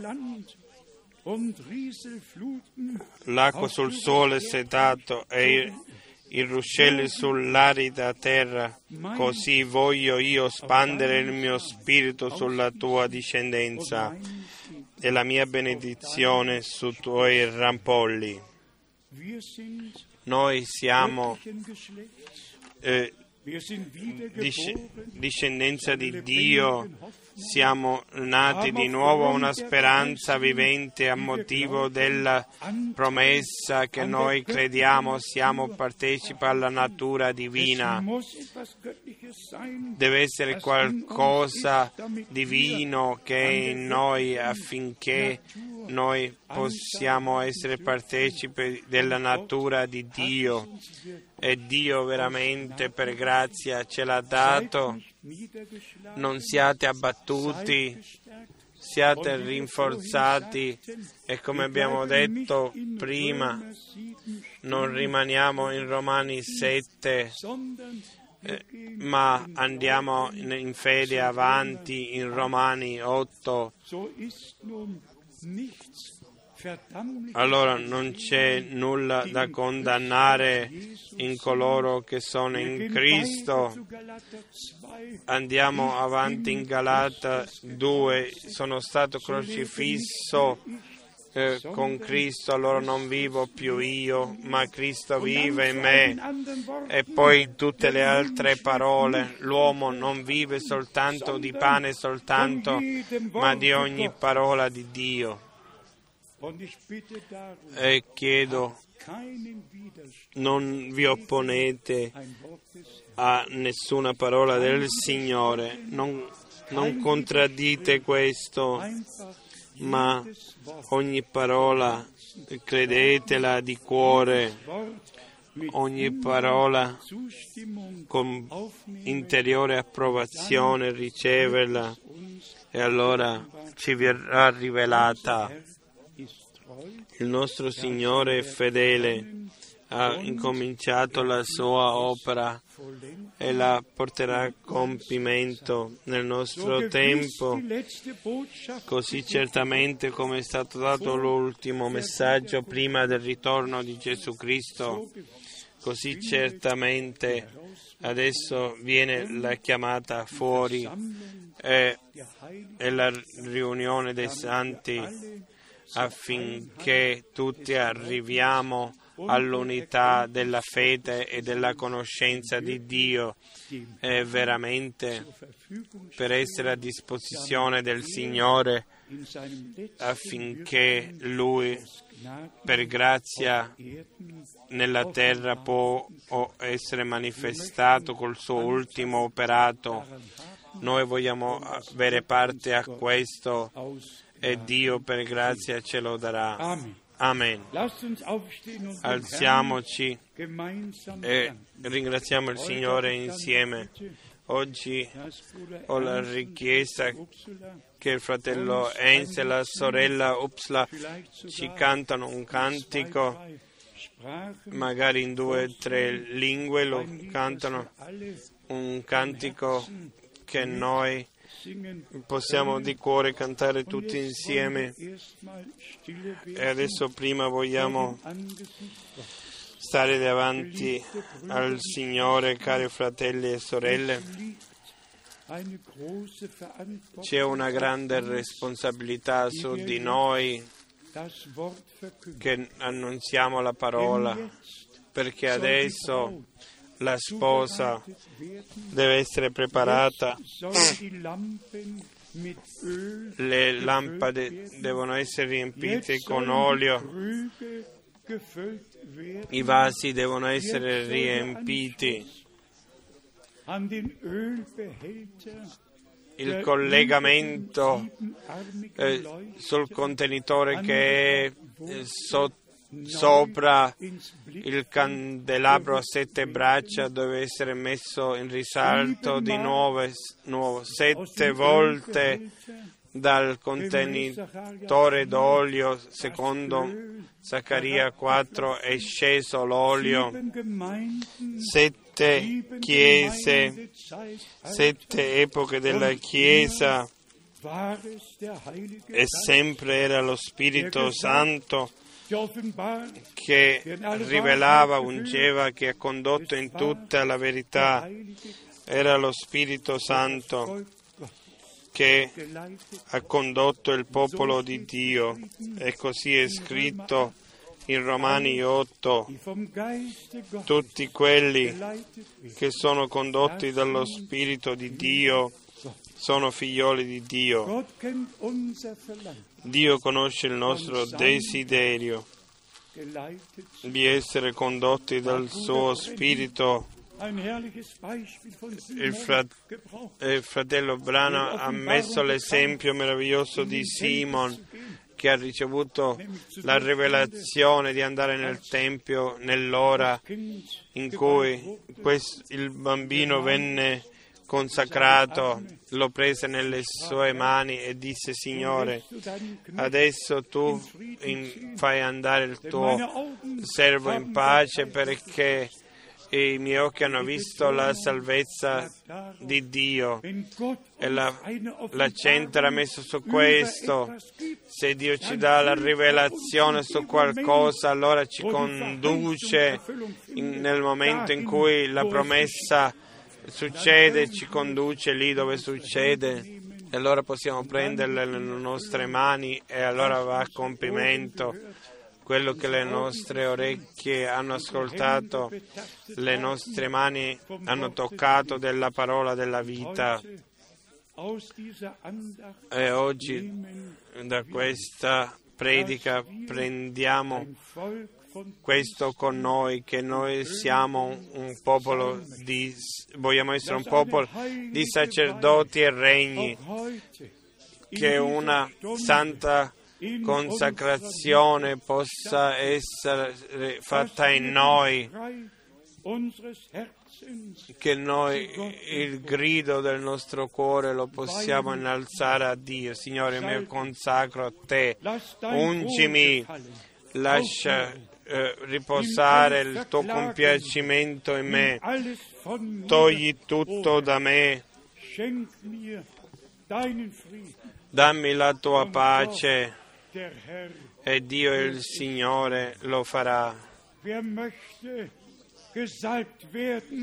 l'acqua sul sole setato e i, ruscelli sull'arida terra, così voglio io spandere il mio spirito sulla tua discendenza e la mia benedizione sui tuoi rampolli. Noi siamo eh, discendenza di Dio, siamo nati di nuovo a una speranza vivente a motivo della promessa che noi crediamo siamo partecipi alla natura divina. Deve essere qualcosa divino che è in noi affinché noi possiamo essere partecipi della natura di Dio e Dio veramente per grazia ce l'ha dato. Non siate abbattuti, siate rinforzati e come abbiamo detto prima, non rimaniamo in Romani 7, eh, ma andiamo in, fede avanti in Romani 8. Allora non c'è nulla da condannare in coloro che sono in Cristo. Andiamo avanti in Galata 2. Sono stato crocifisso eh, con Cristo, allora non vivo più io, ma Cristo vive in me. E poi tutte le altre parole, l'uomo non vive soltanto di pane soltanto, ma di ogni parola di Dio. E chiedo, non vi opponete a nessuna parola del Signore, non, non contraddite questo, ma ogni parola credetela di cuore, ogni parola con interiore approvazione riceverla e allora ci verrà rivelata. Il nostro Signore è fedele, ha incominciato la sua opera e la porterà a compimento nel nostro tempo, così certamente come è stato dato l'ultimo messaggio prima del ritorno di Gesù Cristo, così certamente adesso viene la chiamata fuori e, e la riunione dei santi affinché tutti arriviamo all'unità della fede e della conoscenza di Dio e veramente per essere a disposizione del Signore affinché Lui per grazia nella terra può essere manifestato col suo ultimo operato. Noi vogliamo avere parte a questo e Dio per grazia ce lo darà. Amen. Alziamoci e ringraziamo il Signore insieme. Oggi ho la richiesta che il fratello Enz e la sorella Upsla ci cantano un cantico, magari in due o tre lingue lo cantano, un cantico che noi possiamo di cuore cantare tutti insieme. E adesso prima vogliamo stare davanti al Signore, cari fratelli e sorelle. C'è una grande responsabilità su di noi che annunziamo la parola, perché adesso la sposa deve essere preparata, le lampade devono essere riempite con olio, i vasi devono essere riempiti. Il collegamento eh, sul contenitore che è sotto sopra il candelabro a sette braccia deve essere messo in risalto di nuovo, nuovo sette volte dal contenitore d'olio secondo Zaccaria 4 è sceso l'olio. Sette chiese sette epoche della chiesa e sempre era lo Spirito Santo che rivelava, ungeva, che ha condotto in tutta la verità. Era lo Spirito Santo che ha condotto il popolo di Dio e così è scritto in Romani 8, tutti quelli che sono condotti dallo Spirito di Dio sono figlioli di Dio. Dio conosce il nostro desiderio di essere condotti dal suo Spirito. Il, frat- il fratello Brano ha messo l'esempio meraviglioso di Simon che ha ricevuto la rivelazione di andare nel Tempio nell'ora in cui il bambino venne consacrato, lo prese nelle sue mani e disse, Signore, adesso tu in, fai andare il tuo servo in pace perché i miei occhi hanno visto la salvezza di Dio e la, l'accento era messo su questo. Se Dio ci dà la rivelazione su qualcosa, allora ci conduce in, nel momento in cui la promessa succede, ci conduce lì dove succede. E allora possiamo prenderle nelle nostre mani e allora va a compimento quello che le nostre orecchie hanno ascoltato, le nostre mani hanno toccato della parola della vita. E oggi da questa predica prendiamo questo con noi, che noi siamo un popolo di, vogliamo essere un popolo di sacerdoti e regni, che una santa consacrazione possa essere fatta in noi, che noi il grido del nostro cuore lo possiamo innalzare a Dio. Signore mio, consacro a te, ungimi, lascia eh, riposare il tuo compiacimento in me, togli tutto da me, dammi la tua pace. E Dio il Signore lo farà.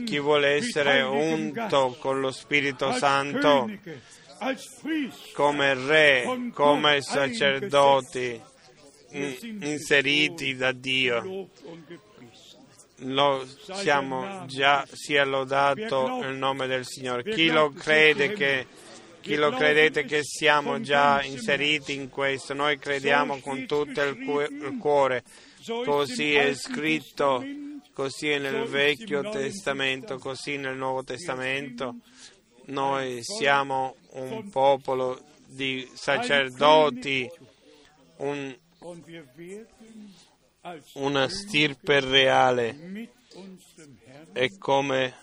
Chi vuole essere unto con lo Spirito Santo come re, come sacerdoti inseriti da Dio. Lo siamo già, sia lodato il nome del Signore. Chi lo crede che chi lo credete che siamo già inseriti in questo, noi crediamo con tutto il cuore, così è scritto, così è nel Vecchio Testamento, così nel Nuovo Testamento. Noi siamo un popolo di sacerdoti, un, una stirpe reale e come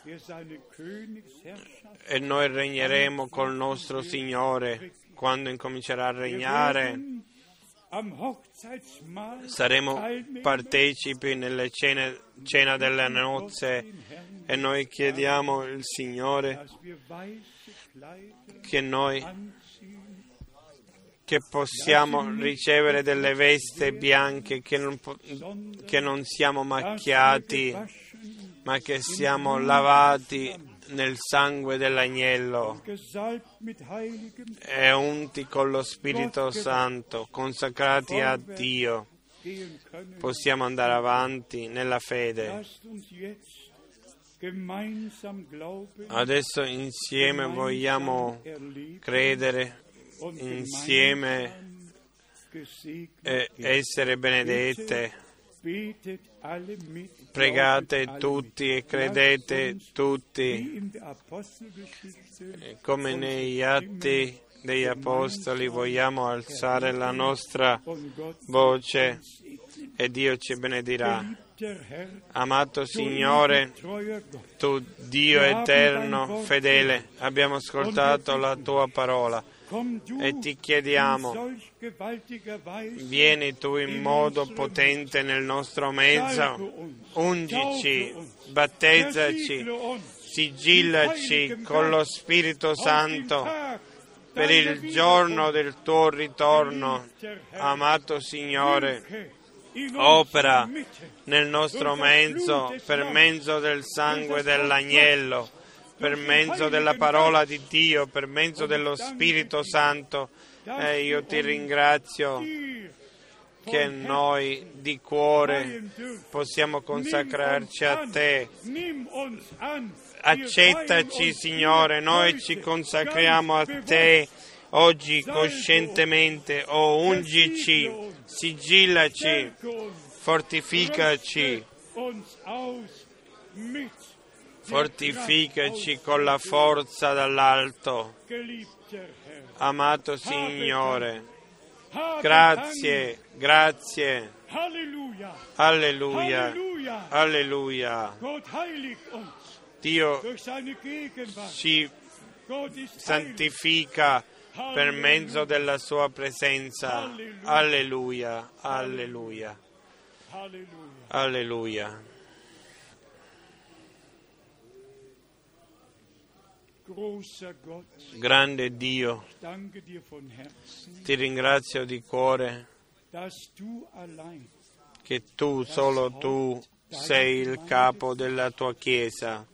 e noi regneremo col nostro Signore quando incomincerà a regnare. Saremo partecipi nelle cene, cena delle nozze e noi chiediamo il Signore che noi che possiamo ricevere delle veste bianche, che non, che non siamo macchiati, ma che siamo lavati nel sangue dell'agnello e unti con lo Spirito Santo, consacrati a Dio, possiamo andare avanti nella fede. Adesso insieme vogliamo credere, insieme e essere benedette Pregate tutti e credete tutti, come negli atti degli Apostoli vogliamo alzare la nostra voce e Dio ci benedirà. Amato Signore, tu Dio eterno, fedele, abbiamo ascoltato la tua parola e ti chiediamo, vieni tu in modo potente nel nostro mezzo, ungici, battezzaci, sigillaci con lo Spirito Santo per il giorno del tuo ritorno, amato Signore. Opera nel nostro mezzo per mezzo del sangue dell'agnello per mezzo della parola di Dio, per mezzo dello Spirito Santo. E io ti ringrazio che noi di cuore possiamo consacrarci a te. Accettaci, Signore, noi ci consacriamo a te oggi coscientemente. O oh, ungici, sigillaci, fortificaci fortificaci con la forza dall'alto. Amato Signore, grazie, grazie. Alleluia, alleluia. Dio ci santifica per mezzo della sua presenza. Alleluia, alleluia, alleluia. Grande Dio, ti ringrazio di cuore che tu, solo tu, sei il capo della tua Chiesa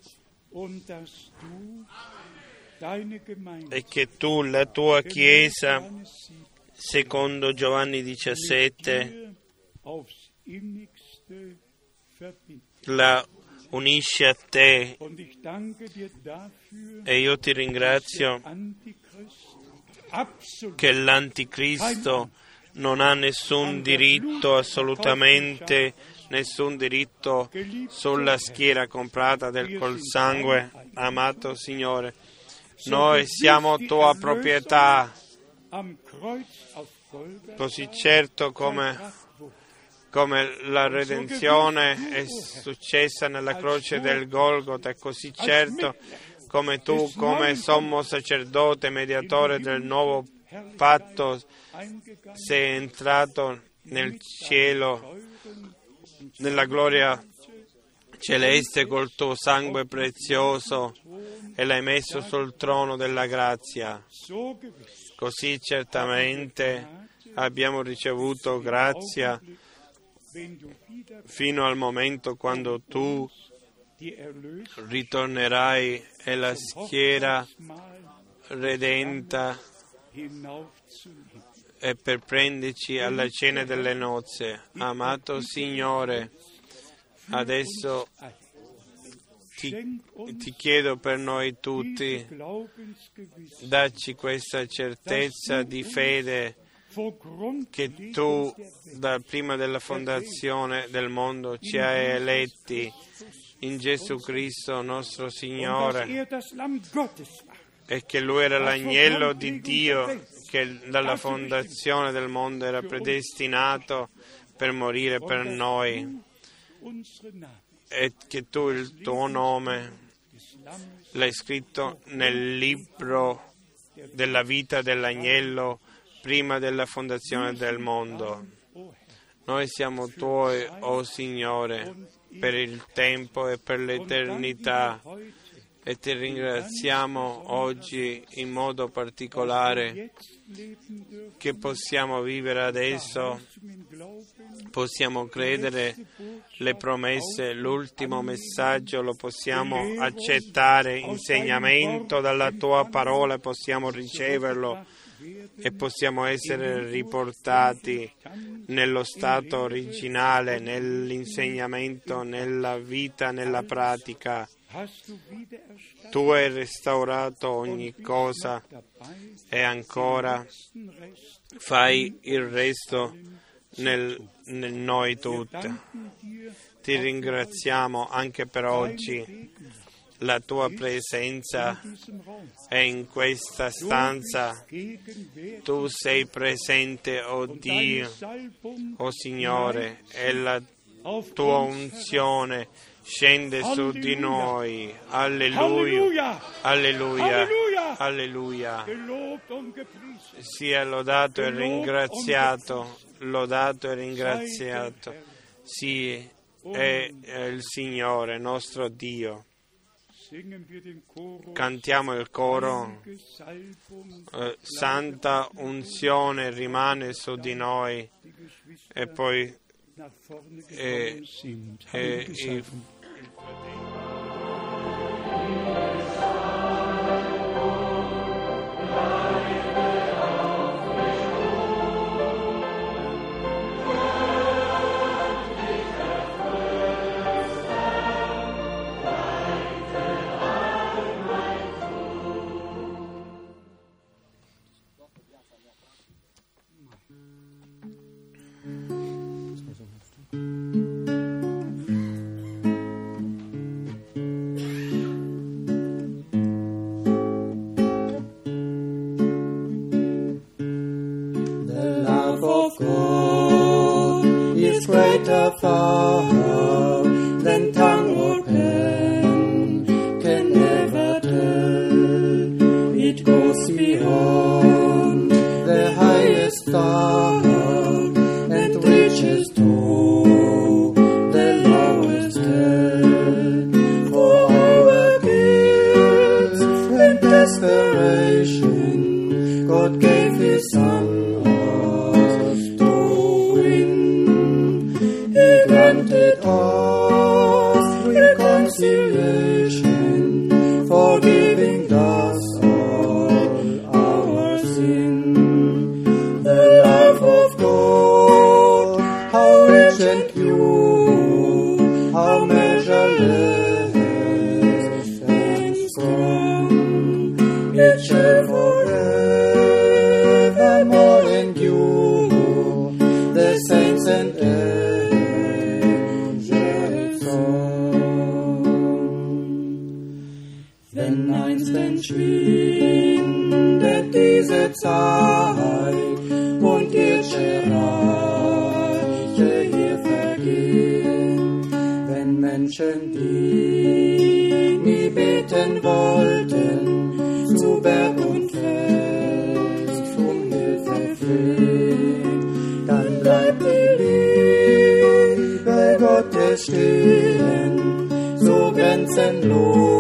e che tu, la tua Chiesa, Johannes 7, secondo Giovanni 17, dir aufs innigste verbindet. la unisci a te e io ti ringrazio che l'anticristo non ha nessun diritto, assolutamente nessun diritto sulla schiera comprata del col sangue, amato Signore. Noi siamo tua proprietà, così certo come. Come la redenzione è successa nella croce del Golgota, e così certo come tu, come sommo sacerdote, mediatore del nuovo patto, sei entrato nel cielo, nella gloria celeste col tuo sangue prezioso e l'hai messo sul trono della grazia. Così certamente abbiamo ricevuto grazia fino al momento quando tu ritornerai e la schiera redenta e per prenderci alla cena delle nozze. Amato Signore, adesso ti, ti chiedo per noi tutti, dacci questa certezza di fede che tu da prima della fondazione del mondo ci hai eletti in Gesù Cristo nostro Signore e che lui era l'agnello di Dio che dalla fondazione del mondo era predestinato per morire per noi e che tu il tuo nome l'hai scritto nel libro della vita dell'agnello prima della fondazione del mondo. Noi siamo tuoi, o oh Signore, per il tempo e per l'eternità e ti ringraziamo oggi in modo particolare che possiamo vivere adesso, possiamo credere le promesse, l'ultimo messaggio lo possiamo accettare, insegnamento dalla tua parola, possiamo riceverlo e possiamo essere riportati nello stato originale, nell'insegnamento, nella vita, nella pratica. Tu hai restaurato ogni cosa e ancora fai il resto nel, nel noi tutti. Ti ringraziamo anche per oggi. La tua presenza è in questa stanza. Tu sei presente, o oh Dio, o oh Signore, e la tua unzione scende su di noi. Alleluia, alleluia, alleluia. Sia lodato e ringraziato, lodato e ringraziato. Sì, è il Signore, nostro Dio. Cantiamo il coro. Eh, santa unzione rimane su di noi. E poi eh, eh, i- reconcilier. Zeit und irdische Reiche hier vergehen. Wenn Menschen, die nie beten wollten, zu Berg und Fest um Hilfe flehen, dann bleibt die Liebe Gottes stehen, so grenzenlos.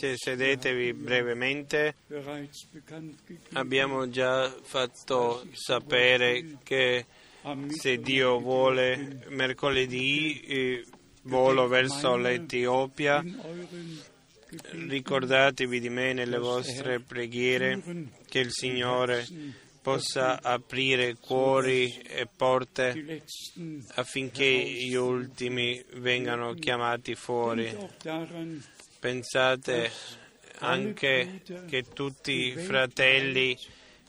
se sedetevi brevemente, abbiamo già fatto sapere che se Dio vuole mercoledì eh, volo verso l'Etiopia. Ricordatevi di me nelle vostre preghiere che il Signore possa aprire cuori e porte affinché gli ultimi vengano chiamati fuori. Pensate anche che tutti i fratelli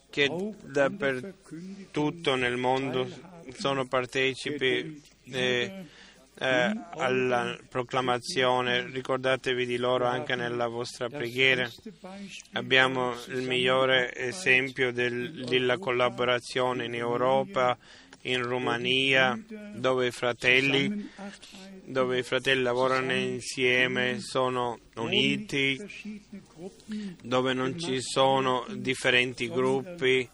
che dappertutto nel mondo sono partecipi eh, eh, alla proclamazione, ricordatevi di loro anche nella vostra preghiera. Abbiamo il migliore esempio del- della collaborazione in Europa, in Romania, dove i fratelli dove i fratelli lavorano insieme, sono uniti, dove non ci sono differenti gruppi,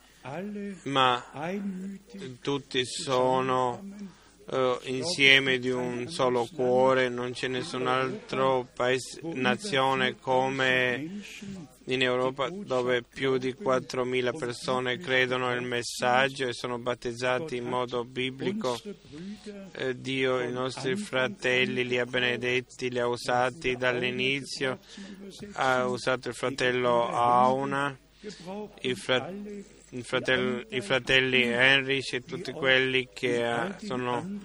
ma tutti sono eh, insieme di un solo cuore, non c'è nessun altro paese, nazione come in Europa dove più di 4.000 persone credono nel messaggio e sono battezzati in modo biblico. Eh, Dio i nostri fratelli li ha benedetti, li ha usati dall'inizio, ha usato il fratello Auna, i, fra- i fratelli, i fratelli Heinrich e tutti quelli che eh, sono,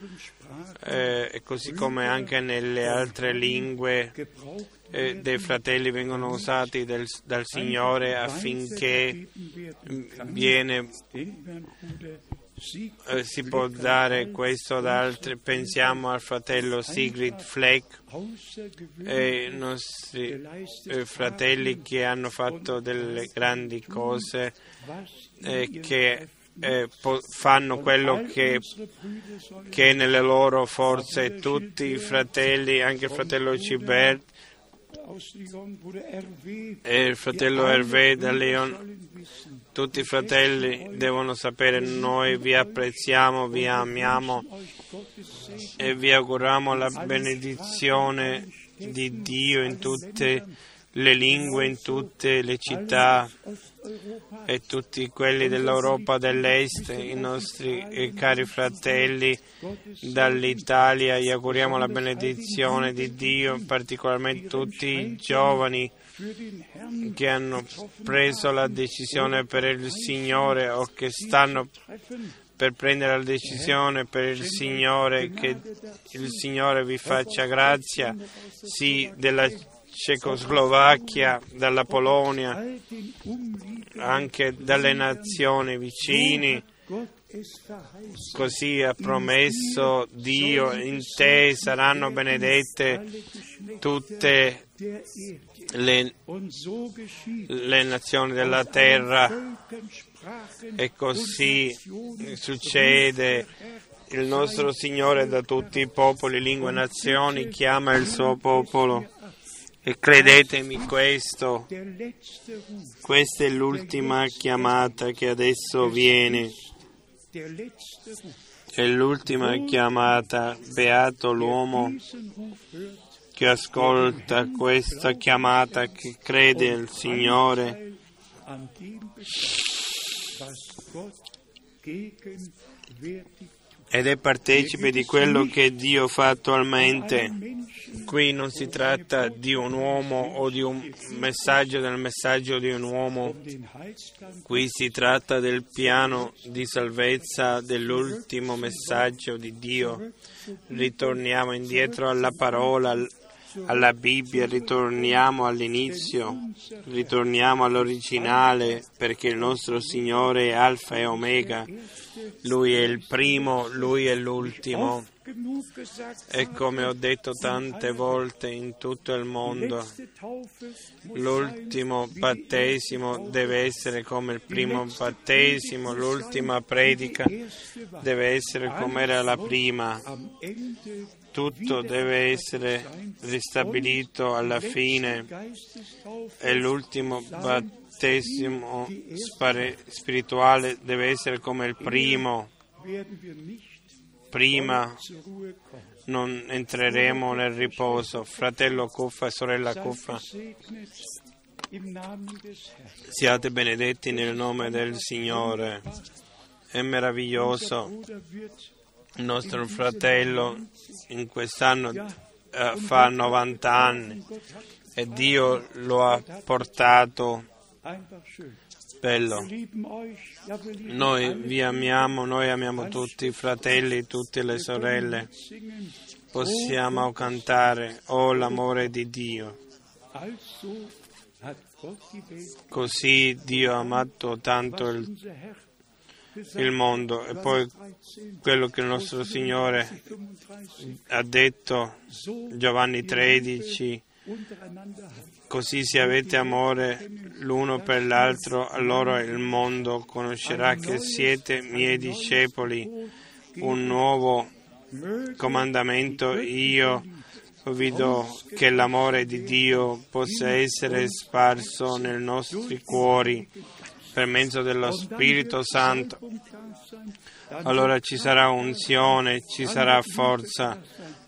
eh, così come anche nelle altre lingue dei fratelli vengono usati del- dal Signore affinché viene eh, si può dare questo ad altri. Pensiamo al fratello Sigrid Fleck e i nostri eh, fratelli che hanno fatto delle grandi cose e che eh, fanno quello che, che nelle loro forze. Tutti i fratelli, anche il fratello Cibert e il fratello Hervé da Leon, tutti i fratelli devono sapere noi vi apprezziamo, vi amiamo e vi auguriamo la benedizione di Dio in tutte le lingue, in tutte le città e tutti quelli dell'Europa dell'Est, i nostri eh, cari fratelli dall'Italia, gli auguriamo la benedizione di Dio, particolarmente tutti i giovani che hanno preso la decisione per il Signore o che stanno per prendere la decisione per il Signore, che il Signore vi faccia grazia, sì, della Cecoslovacchia, dalla Polonia, anche dalle nazioni vicini. Così ha promesso Dio, in te saranno benedette tutte le, le nazioni della terra e così succede. Il nostro Signore da tutti i popoli, lingue e nazioni chiama il suo popolo. E credetemi questo, questa è l'ultima chiamata che adesso viene. È l'ultima chiamata, beato l'uomo che ascolta questa chiamata, che crede al Signore ed è partecipe di quello che Dio fa attualmente. Qui non si tratta di un uomo o di un messaggio del messaggio di un uomo, qui si tratta del piano di salvezza dell'ultimo messaggio di Dio. Ritorniamo indietro alla parola, alla Bibbia, ritorniamo all'inizio, ritorniamo all'originale perché il nostro Signore è Alfa e Omega, Lui è il primo, Lui è l'ultimo. E come ho detto tante volte in tutto il mondo, l'ultimo battesimo deve essere come il primo battesimo, l'ultima predica deve essere come era la prima. Tutto deve essere ristabilito alla fine e l'ultimo battesimo spirituale deve essere come il primo. Prima non entreremo nel riposo. Fratello Cuffa e sorella Cuffa, siate benedetti nel nome del Signore. È meraviglioso. Il nostro fratello in quest'anno eh, fa 90 anni e Dio lo ha portato lieben Noi vi amiamo, noi amiamo tutti i fratelli, tutte le sorelle. Possiamo cantare, oh l'amore di Dio. Così Dio ha amato tanto il, il mondo. E poi 13, quello che il nostro Signore 35, ha detto, Giovanni 13, untereinander hat. Così se avete amore l'uno per l'altro, allora il mondo conoscerà che siete miei discepoli. Un nuovo comandamento io vi do che l'amore di Dio possa essere sparso nei nostri cuori per mezzo dello Spirito Santo. Allora ci sarà unzione, ci sarà forza,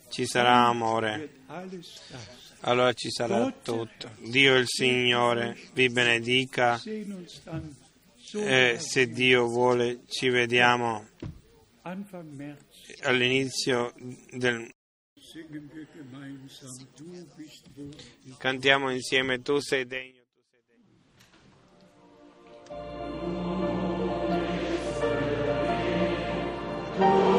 ci sarà amore. Allora ci sarà tutto. Dio il Signore vi benedica e se Dio vuole ci vediamo all'inizio del... Cantiamo insieme Tu sei degno. tu sei degno.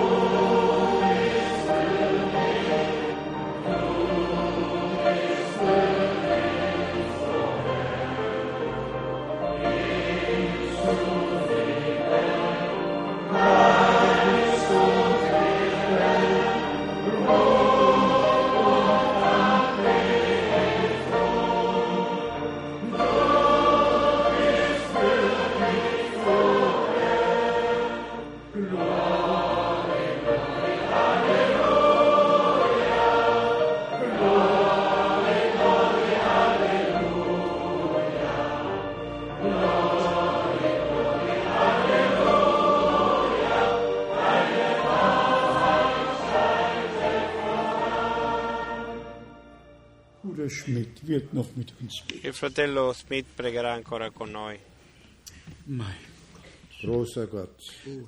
Schmidt wird noch mit uns beten. Il fratello Smith pregherà ancora con noi. Mein Großer Gott,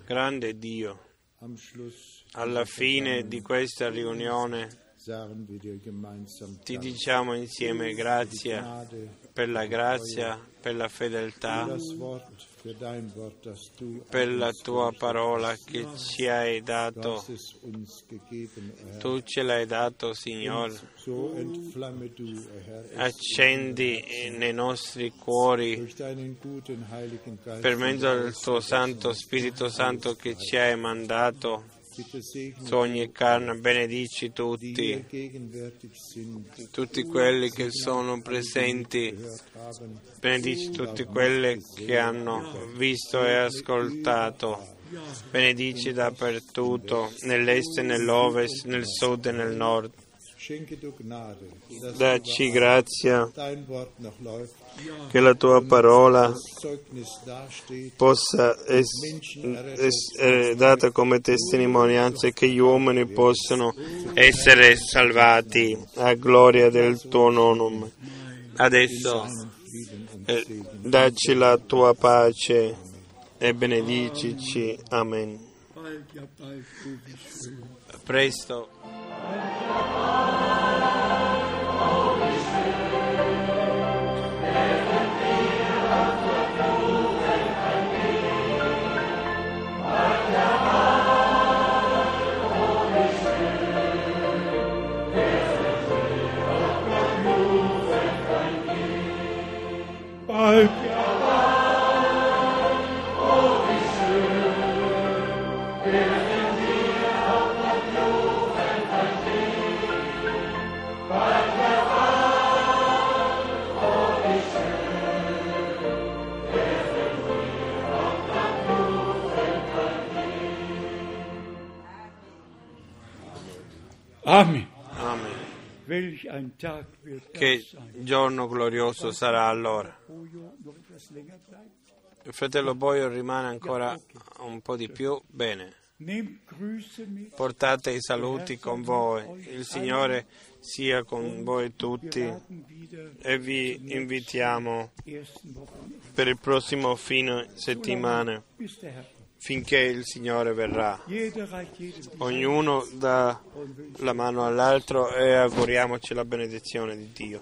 Grande Dio, am Schluss alla fine di questa riunione ti diciamo insieme grazie per la grazia, per la fedeltà, per la tua parola che ci hai dato. Tu ce l'hai dato, Signore. Accendi nei nostri cuori per mezzo del tuo Santo Spirito Santo che ci hai mandato Bitte segne su ogni carne, benedici tutti, tutti quelli che sono presenti, benedici tutti quelli che hanno visto e ascoltato, benedici dappertutto, nell'est e nell'ovest, nel sud e nel nord. Dacci grazia che la tua parola possa essere data come testimonianza e che gli uomini possano essere salvati a gloria del tuo nome. Adesso eh, dacci la tua pace e benedicici. Amen. Presto. Amen. Amen. Che giorno glorioso sarà allora. Il fratello Boio rimane ancora un po' di più. Bene. Portate i saluti con voi. Il Signore sia con voi tutti e vi invitiamo per il prossimo fine settimana. Finché il Signore verrà. Ognuno dà la mano all'altro e auguriamoci la benedizione di Dio.